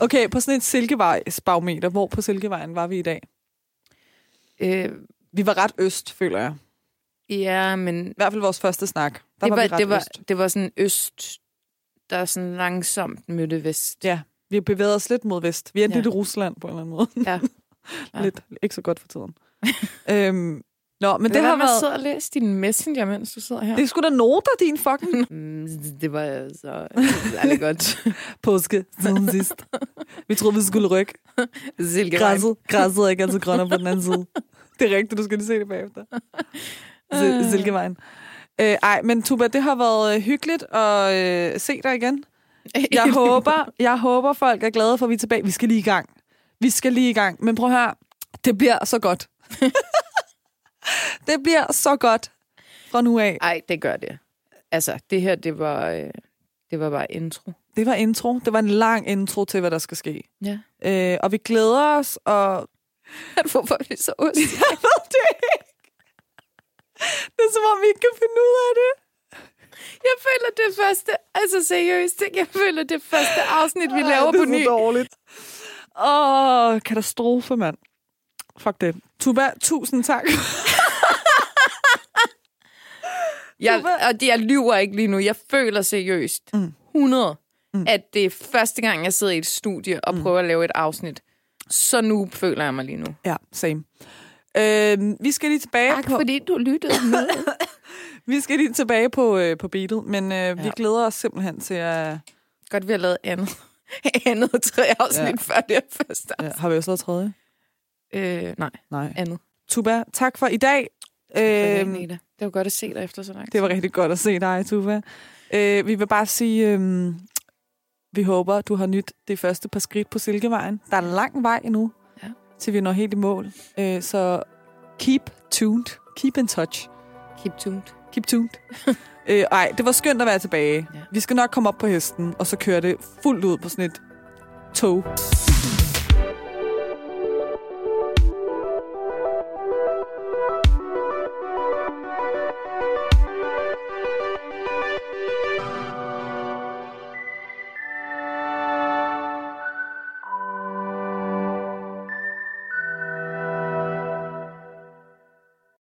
Speaker 2: Okay, på sådan et silkevejsbarometer, hvor på Silkevejen var vi i dag?
Speaker 1: Øh,
Speaker 2: Vi var ret øst, føler jeg.
Speaker 1: ja, men
Speaker 2: I hvert fald vores første snak. Der
Speaker 1: det
Speaker 2: var,
Speaker 1: var,
Speaker 2: vi ret
Speaker 1: det, var,
Speaker 2: øst.
Speaker 1: det var sådan øst, der sådan langsomt mødte vest.
Speaker 2: Ja, vi bevægede os lidt mod vest. Vi endte
Speaker 1: Ja.
Speaker 2: lidt i Rusland på en eller anden måde.
Speaker 1: Ja. Ja.
Speaker 2: lidt, ikke så godt for tiden. øhm, nå, men
Speaker 1: Men
Speaker 2: det har
Speaker 1: man
Speaker 2: været...
Speaker 1: sidder og læser din messenger, mens du sidder her.
Speaker 2: Det er sgu da noter, din fucking
Speaker 1: Mm, det var så særlig godt.
Speaker 2: påske siden sidst. Vi troede, vi skulle rykke. Græsset, græsset er ikke altid grønnere på den anden side. Det er rigtigt, du skal lige se det bagefter. Sil- Silkevejen. Øh, ej, men Tuba, det har været øh, hyggeligt at øh, se dig igen. Jeg håber, jeg håber, folk er glade for, at vi er tilbage. Vi skal lige i gang. Vi skal lige i gang. Men prøv her. Det bliver så godt. det bliver så godt fra nu af.
Speaker 1: Ej, det gør det. Altså, det her, det var, øh, det var bare intro.
Speaker 2: Det var intro. Det var en lang intro til, hvad der skal ske.
Speaker 1: Ja.
Speaker 2: Øh, og vi glæder os, og
Speaker 1: Hvorfor er vi så ost?
Speaker 2: Jeg ved det. Det er som om, vi ikke kan finde ud af det.
Speaker 1: Jeg føler det første, altså seriøst, jeg føler det første afsnit, vi laver
Speaker 2: det
Speaker 1: på
Speaker 2: er
Speaker 1: ny.
Speaker 2: så dårligt. Åh, katastrofe, mand. Fuck det. Tuba, tusind tak.
Speaker 1: Jeg, og det, jeg lyver ikke lige nu. Jeg føler seriøst,
Speaker 2: Mm.
Speaker 1: 100,
Speaker 2: Mm.
Speaker 1: at det er første gang, jeg sidder i et studie og prøver at lave et afsnit. Så nu føler jeg mig lige nu.
Speaker 2: Ja, same. Øh, vi skal lige tilbage
Speaker 1: Tak,
Speaker 2: på,
Speaker 1: fordi du lyttede med.
Speaker 2: vi skal lige tilbage på, øh, på beatet, men øh, vi
Speaker 1: Ja.
Speaker 2: glæder os simpelthen til at...
Speaker 1: Godt, vi har lavet andet, andet tre afsnit
Speaker 2: Ja.
Speaker 1: før det første.
Speaker 2: Ja, har vi også lavet tredje?
Speaker 1: Øh, nej,
Speaker 2: Nej.
Speaker 1: andet.
Speaker 2: Tuba, tak for i dag.
Speaker 1: Øhm, det var godt at se dig efter så lang tid.
Speaker 2: Det var rigtig godt at se dig, Tuva. Øh, vi vil bare sige, øh, vi håber, du har nyt det første par skridt på Silkevejen. Der er lang vej endnu. Til vi når helt i mål. Øh, så keep tuned. Keep in touch.
Speaker 1: Keep tuned.
Speaker 2: Keep tuned. øh, ej, det var skønt at være tilbage. Ja. Vi skal nok komme op på hesten, og så køre det fuldt ud på sådan et tog.